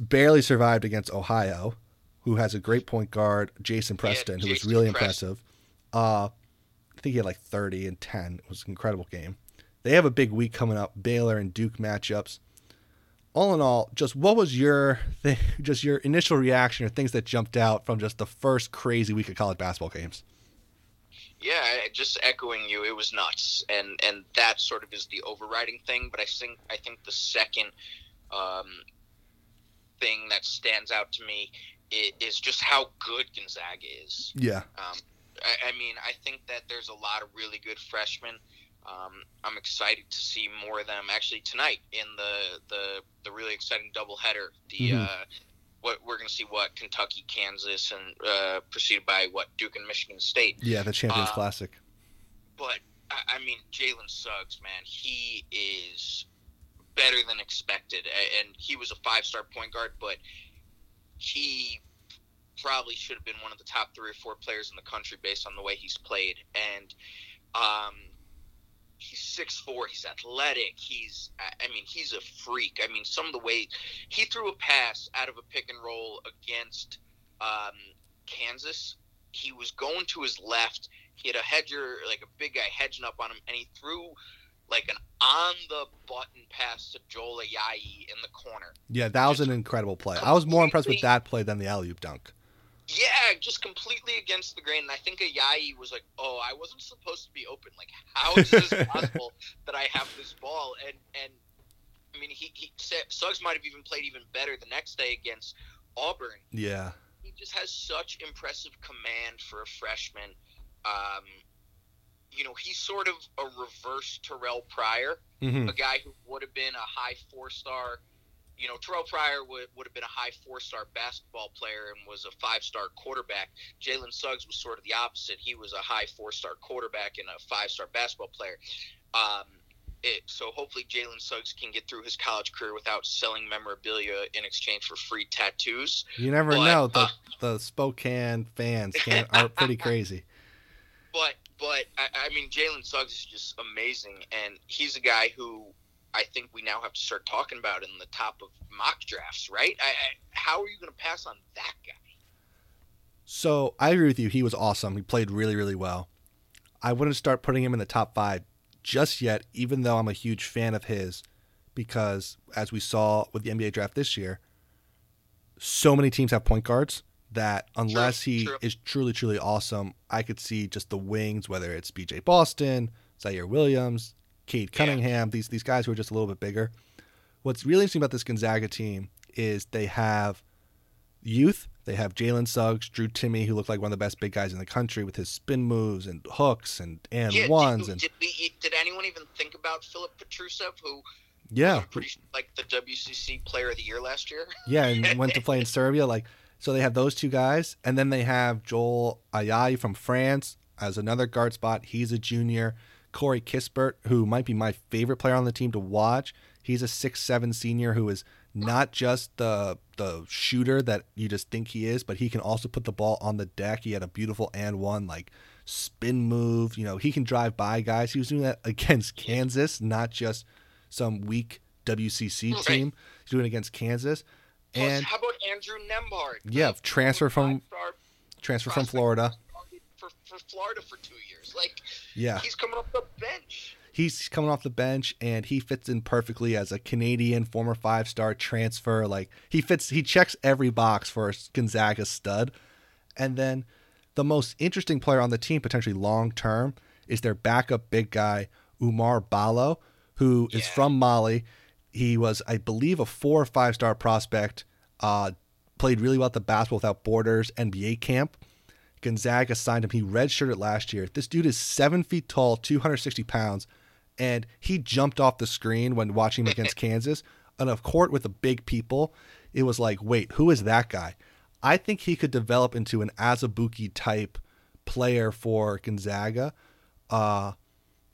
Barely survived against Ohio, who has a great point guard, Jason Preston, who was really Preston. impressive. Uh, I think he had like 30 and 10. It was an incredible game. They have a big week coming up, Baylor and Duke matchups. All in all, just what was your th- *laughs* just your initial reaction or things that jumped out from just the first crazy week of college basketball games? Yeah, just echoing you, it was nuts, and and that sort of is the overriding thing. But I think I think the second um, thing that stands out to me is, is just how good Gonzaga is. Yeah, Um, I, I mean, I think that there's a lot of really good freshmen. Um, I'm excited to see more of them actually tonight in the the, the really exciting doubleheader. The Mhm. uh, what we're going to see what Kentucky, Kansas, and uh, preceded by what Duke and Michigan State. Yeah, the Champions Uh, Classic. But I, I mean, Jalen Suggs, man, he is better than expected, and he was a five-star point guard, but he probably should have been one of the top three or four players in the country based on the way he's played. And um, he's six four. He's athletic. He's I mean he's a freak. I mean some of the way he threw a pass out of a pick and roll against um, Kansas. He was going to his left. He had a hedger, like a big guy hedging up on him, and he threw like an on the button pass to Joel Ayayi in the corner. Yeah, that was an incredible play. I was more impressed with that play than the alley oop dunk. Yeah, just completely against the grain. And I think Ayayi was like, "Oh, I wasn't supposed to be open. Like, how is this *laughs* possible that I have this ball?" And and I mean, he, he Suggs might have even played even better the next day against Auburn. Yeah. He just has such impressive command for a freshman. Um, you know, he's sort of a reverse Terrell Pryor hmm a guy who would have been a high four star. You know, Terrell Pryor would, would have been a high four star basketball player and was a five star quarterback. Jalen Suggs was sort of the opposite. He was a high four star quarterback and a five star basketball player. Um, it, so hopefully Jalen Suggs can get through his college career without selling memorabilia in exchange for free tattoos. You never But, know. The uh, the Spokane fans can, are *laughs* pretty crazy. But but I, I mean Jalen Suggs is just amazing, and he's a guy who I think we now have to start talking about in the top of mock drafts, right? I, I, how are you going to pass on that guy? So I agree with you. He was awesome. He played really, really well. I wouldn't start putting him in the top five just yet, even though I'm a huge fan of his, because as we saw with the NBA draft this year, so many teams have point guards that unless he true. is truly, truly awesome, I could see just the wings, whether it's BJ Boston, Ziaire Williams, Cade Yeah. Cunningham, these these guys who are just a little bit bigger. What's really interesting about this Gonzaga team is they have youth. They have Jalen Suggs, Drew Timme, who looked like one of the best big guys in the country with his spin moves and hooks and and Yeah, ones did, and did, did anyone even think about Filip Petrusev, who yeah, was pretty like the WCC Player of the Year last year? yeah, and *laughs* went to play in Serbia. Like so, they have those two guys, and then they have Joel Ayayi from France as another guard spot. He's a junior. Corey Kispert, who might be my favorite player on the team to watch. He's a six seven senior who is not just the the shooter that you just think he is, but he can also put the ball on the deck. He had a beautiful and one like spin move. You know, he can drive by guys. He was doing that *laughs* against Kansas, not just some weak WCC Right. team. He's doing it against Kansas. Plus, And how about Andrew Nembhard? Yeah, transfer from- transfer from Florida. For, Florida for two years. Like, Yeah. he's coming off the bench. he's coming off the bench and he fits in perfectly as a Canadian former five star transfer. Like he fits, he checks every box for a Gonzaga stud. And then the most interesting player on the team, potentially long term, is their backup big guy, Oumar Ballo, who is Yeah. from Mali. He was, I believe, a four or five star prospect. Uh, played really well at the Basketball Without Borders NBA camp. Gonzaga signed him. He redshirted last year. This dude is seven feet tall, 260 pounds, and he jumped off the screen when watching him *laughs* against Kansas. And of court with the big people, it was like, wait, who is that guy? I think he could develop into an Azubuike type player for Gonzaga, uh,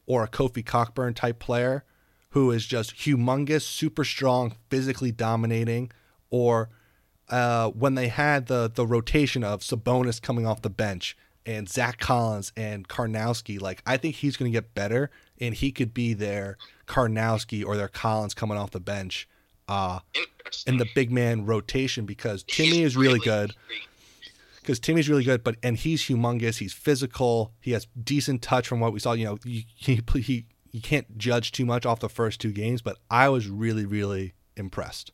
or a Kofi Cockburn type player who is just humongous, super strong, physically dominating, or uh, when they had the the rotation of Sabonis coming off the bench and Zach Collins and Karnowski, like I think he's going to get better, and he could be their Karnowski or their Collins coming off the bench uh, in the big man rotation because Timme is really good because Timme's really good, but and he's humongous. He's physical. He has decent touch from what we saw. You know, you, *laughs* he he you can't judge too much off the first two games, but I was really really impressed.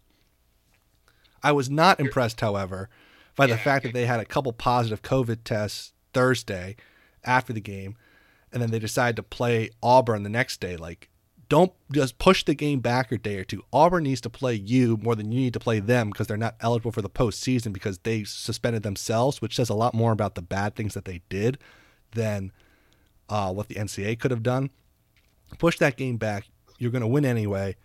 I was not impressed, however, by the fact that they had a couple positive COVID tests Thursday after the game, and then they decided to play Auburn the next day. Like, don't just push the game back a day or two. Auburn needs to play you more than you need to play them because they're not eligible for the postseason because they suspended themselves, which says a lot more about the bad things that they did than uh, what the NCAA could have done. push that game back. You're going to win anyway.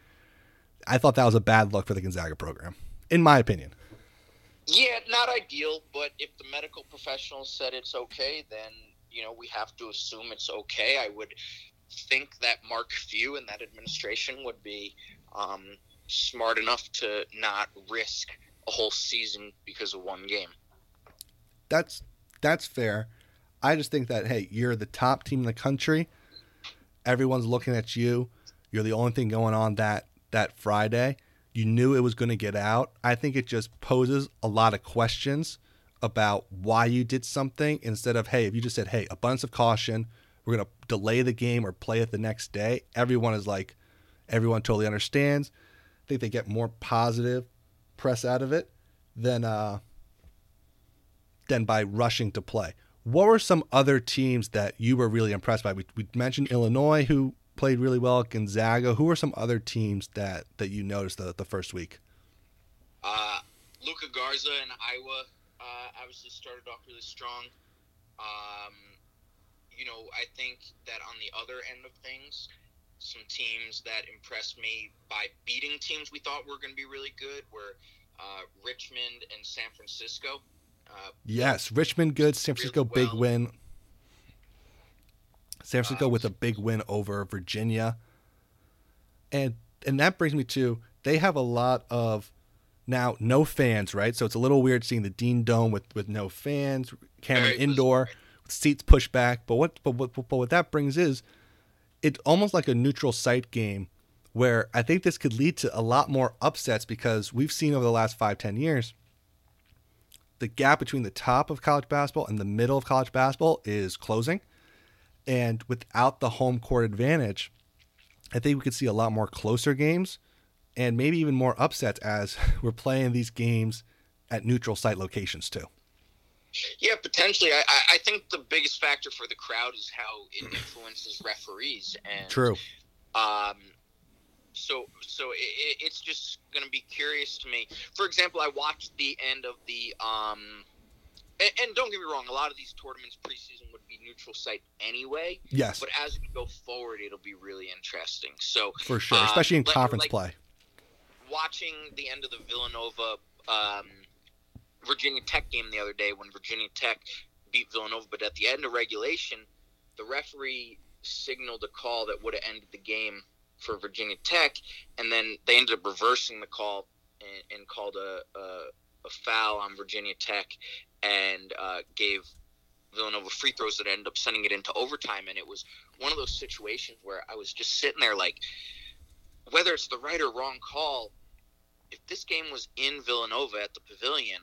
I thought that was a bad look for the Gonzaga program, in my opinion. Yeah, not ideal, but if the medical professionals said it's okay, then you know we have to assume it's okay. I would think that Mark Few and that administration would be um, smart enough to not risk a whole season because of one game. That's that's fair. I just think that hey, you're the top team in the country. Everyone's looking at you. You're the only thing going on that that Friday. You knew it was going to get out. I think it just poses a lot of questions about why you did something instead of hey, if you just said hey, abundance of caution, we're going to delay the game or play it the next day. Everyone is like, everyone totally understands. I think they get more positive press out of it than uh, than by rushing to play. What were some other teams that you were really impressed by? We, we mentioned Illinois, who played really well at Gonzaga. Who were some other teams that, that you noticed the, the first week? Uh, Luka Garza in Iowa uh, obviously started off really strong. Um, you know, I think that on the other end of things, some teams that impressed me by beating teams we thought were going to be really good were uh, Richmond and San Francisco. Uh, yes, Richmond good, San Francisco really well. big win. San Francisco with a big win over Virginia. And and that brings me to they have a lot of now no fans, right? So it's a little weird seeing the Dean Dome with with no fans, Cameron Indoor, with seats pushed back. But what but what but what that brings is it's almost like a neutral site game where I think this could lead to a lot more upsets because we've seen over the last five, ten years the gap between the top of college basketball and the middle of college basketball is closing. And without the home court advantage, I think we could see a lot more closer games and maybe even more upsets as *laughs* we're playing these games at neutral site locations too. Yeah, potentially. I, I think the biggest factor for the crowd is how it *clears throat* influences referees. And True. Um, so so it, it's just going to be curious to me. For example, I watched the end of the um, and, and, don't get me wrong, a lot of these tournaments preseason be neutral site anyway. Yes. But as we go forward, it'll be really interesting. So for sure, especially in um, conference like, play. Watching the end of the Villanova um, Virginia Tech game the other day when Virginia Tech beat Villanova, but at the end of regulation, the referee signaled a call that would have ended the game for Virginia Tech, and then they ended up reversing the call and, and called a, a, a, foul on Virginia Tech and uh, gave Villanova free throws that ended up sending it into overtime. And it was one of those situations where I was just sitting there like, whether it's the right or wrong call, if this game was in Villanova at the Pavilion,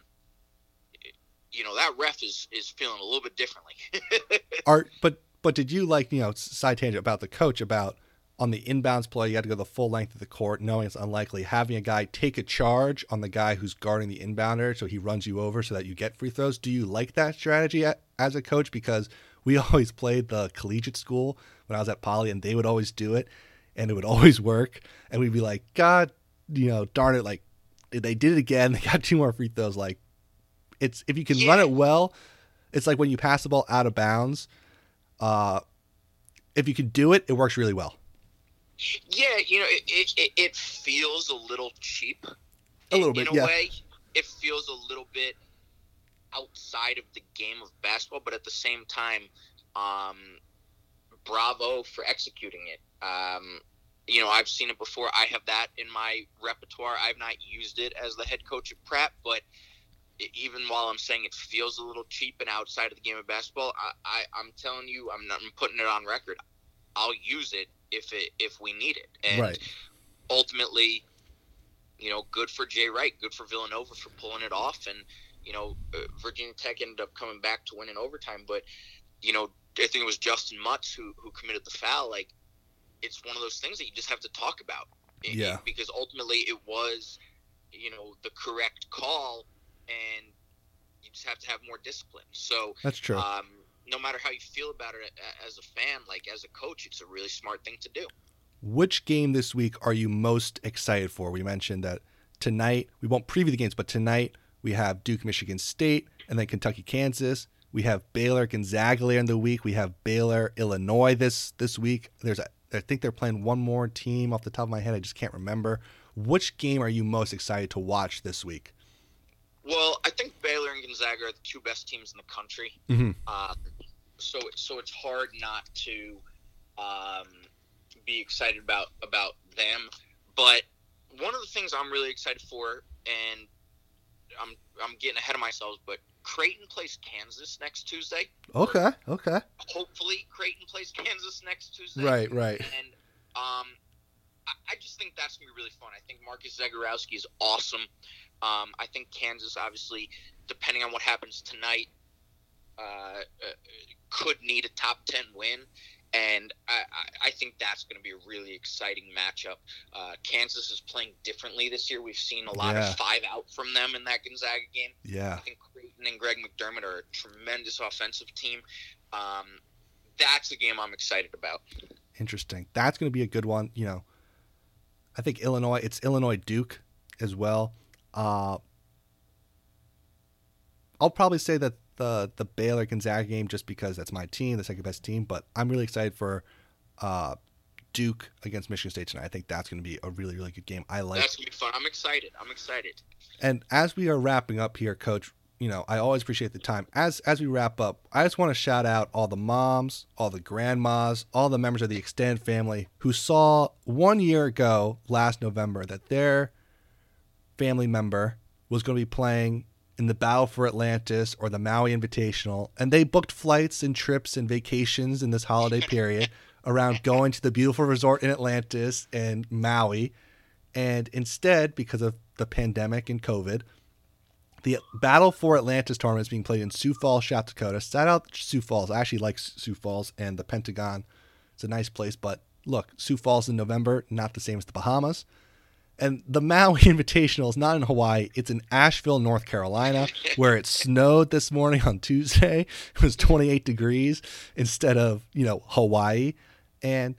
you know that ref is is feeling a little bit differently. *laughs* Art, but but did you like you know side tangent about the coach about on the inbounds play, you had to go the full length of the court, knowing it's unlikely. Having a guy take a charge on the guy who's guarding the inbounder, so he runs you over so that you get free throws. Do you like that strategy as a coach? Because we *laughs* always played the collegiate school when I was at Poly, and they would always do it, and it would *laughs* always work. And we'd be like, God, you know, darn it, like they did it again. *laughs* They got two more free throws. Like, it's if you can yeah. run it well, it's like when you pass the ball out of bounds. Uh, if you can do it, it works really well. Yeah, you know, it, it, it feels a little cheap. A little bit, in a yeah. way. It feels a little bit outside of the game of basketball, but at the same time, um, bravo for executing it. Um, you know, I've seen it before. I have that in my repertoire. I've not used it as the head coach at Pratt, but even while I'm saying it feels a little cheap and outside of the game of basketball, I, I, am telling you, I'm, not, I'm putting it on record. I'll use it if it if we need it. And right. ultimately, you know, good for Jay Wright, good for Villanova for pulling it off, and you know, uh, Virginia Tech ended up coming back to win in overtime. But you know, I think it was Justyn Mutts who who committed the foul. Like, it's one of those things that you just have to talk about. Yeah. because ultimately, it was, you know, the correct call, and you just have to have more discipline. So that's true. Um, no matter how you feel about it as a fan, like as a coach, it's a really smart thing to do. Which game this week are you most excited for? We mentioned that tonight, we won't preview the games, but tonight we have Duke, Michigan State, and then Kentucky, Kansas. We have Baylor, Gonzaga later in the week. We have Baylor, Illinois this this week. There's a I think they're playing one more team off the top of my head. I just can't remember. Which game are you most excited to watch this week? Well, I think Baylor and Gonzaga are the two best teams in the country. Mm-hmm. Uh, so so it's hard not to um, be excited about about them. But one of the things I'm really excited for, and I'm I'm getting ahead of myself, but Creighton plays Kansas next Tuesday. Okay, okay. Hopefully, Creighton plays Kansas next Tuesday. Right, right. And um, I, I just think that's gonna be really fun. I think Marcus Zegarowski is awesome. Um, I think Kansas, obviously, depending on what happens tonight, uh, uh, could need a top ten win, and I, I, think that's going to be a really exciting matchup. Uh, Kansas is playing differently this year. We've seen a lot Yeah. of five out from them in that Gonzaga game. Yeah. I think Creighton and Greg McDermott are a tremendous offensive team. Um, that's a game I'm excited about. Interesting. That's going to be a good one. You know, I think Illinois. It's Illinois Duke as well. Uh, I'll probably say that the the Baylor Gonzaga game just because that's my team, the second best team. But I'm really excited for uh, Duke against Michigan State tonight. I think that's going to be a really really good game. I like. That's gonna be fun. I'm excited. I'm excited. And as we are wrapping up here, Coach, you know, I always appreciate the time. As as we wrap up, I just want to shout out all the moms, all the grandmas, all the members of the extended family who saw one year ago, last November, that their family member was going to be playing in the Battle for Atlantis or the Maui Invitational, and they booked flights and trips and vacations in this holiday *laughs* period around going to the beautiful resort in Atlantis and Maui. And instead, because of the pandemic and COVID, the Battle for Atlantis tournament is being played in Sioux Falls, South Dakota. Shout out Sioux Falls. I actually like Sioux Falls and the Pentagon. It's a nice place, but look, Sioux Falls in November, not the same as the Bahamas. And the Maui *laughs* Invitational is not in Hawaii. It's in Asheville, North Carolina, where it snowed this morning on Tuesday. *laughs* It was 28 degrees instead of, you know, Hawaii. And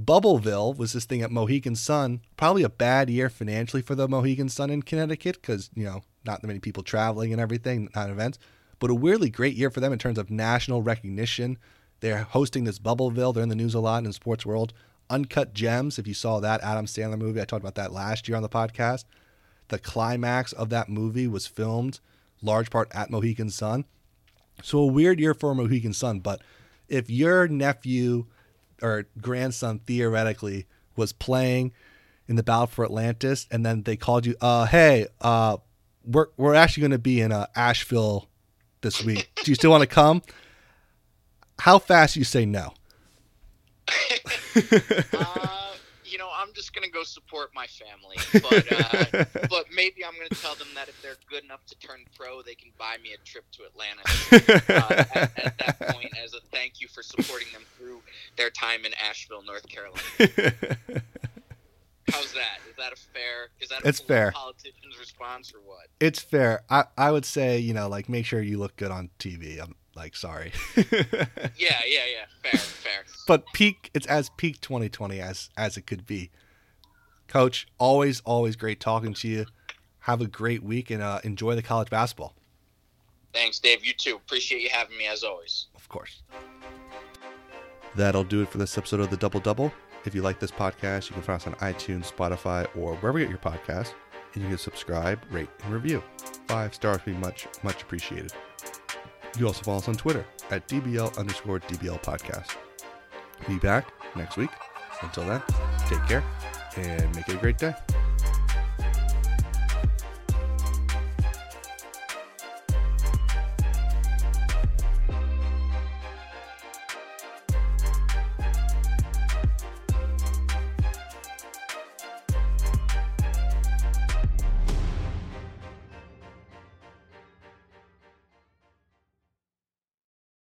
Bubbleville was this thing at Mohegan Sun. Probably a bad year financially for the Mohegan Sun in Connecticut because, you know, not that many people traveling and everything, not events. But a weirdly great year for them in terms of national recognition. They're hosting this Bubbleville. They're in the news a lot in the sports world. Uncut Gems, if you saw that Adam Sandler movie, I talked about that last year on the podcast. The climax of that movie was filmed large part at Mohegan Sun. So a weird year for Mohegan Sun, but if your nephew or grandson theoretically was playing in the Battle for Atlantis and then they called you, uh, hey, uh, we're we're actually going to be in uh, Asheville this week. Do you still want to come? How fast you say no? *laughs* uh, you know, I'm just gonna go support my family, but uh, *laughs* but maybe I'm gonna tell them that if they're good enough to turn pro, they can buy me a trip to Atlantis uh, at, at that *laughs* point as a thank you for supporting them through their time in Asheville, North Carolina. How's that? Is that a fair? Is that a It's fair. politician's response or what? it's fair. I, I would say, you know, like make sure you look good on TV. I'm like sorry. Yeah, yeah, yeah. Fair, fair. *laughs* but peak it's as peak 2020 as as it could be coach always always great talking to you have a great week and uh, enjoy the college basketball Thanks, Dave. You too. Appreciate you having me as always. of course that'll do it for this episode of the double double if you like this podcast you can find us on itunes spotify or wherever you get your podcast and you can subscribe rate and review five stars would be much much appreciated you also follow us on twitter at dbl underscore dbl podcast. Be back next week. Until then take care and make it a great day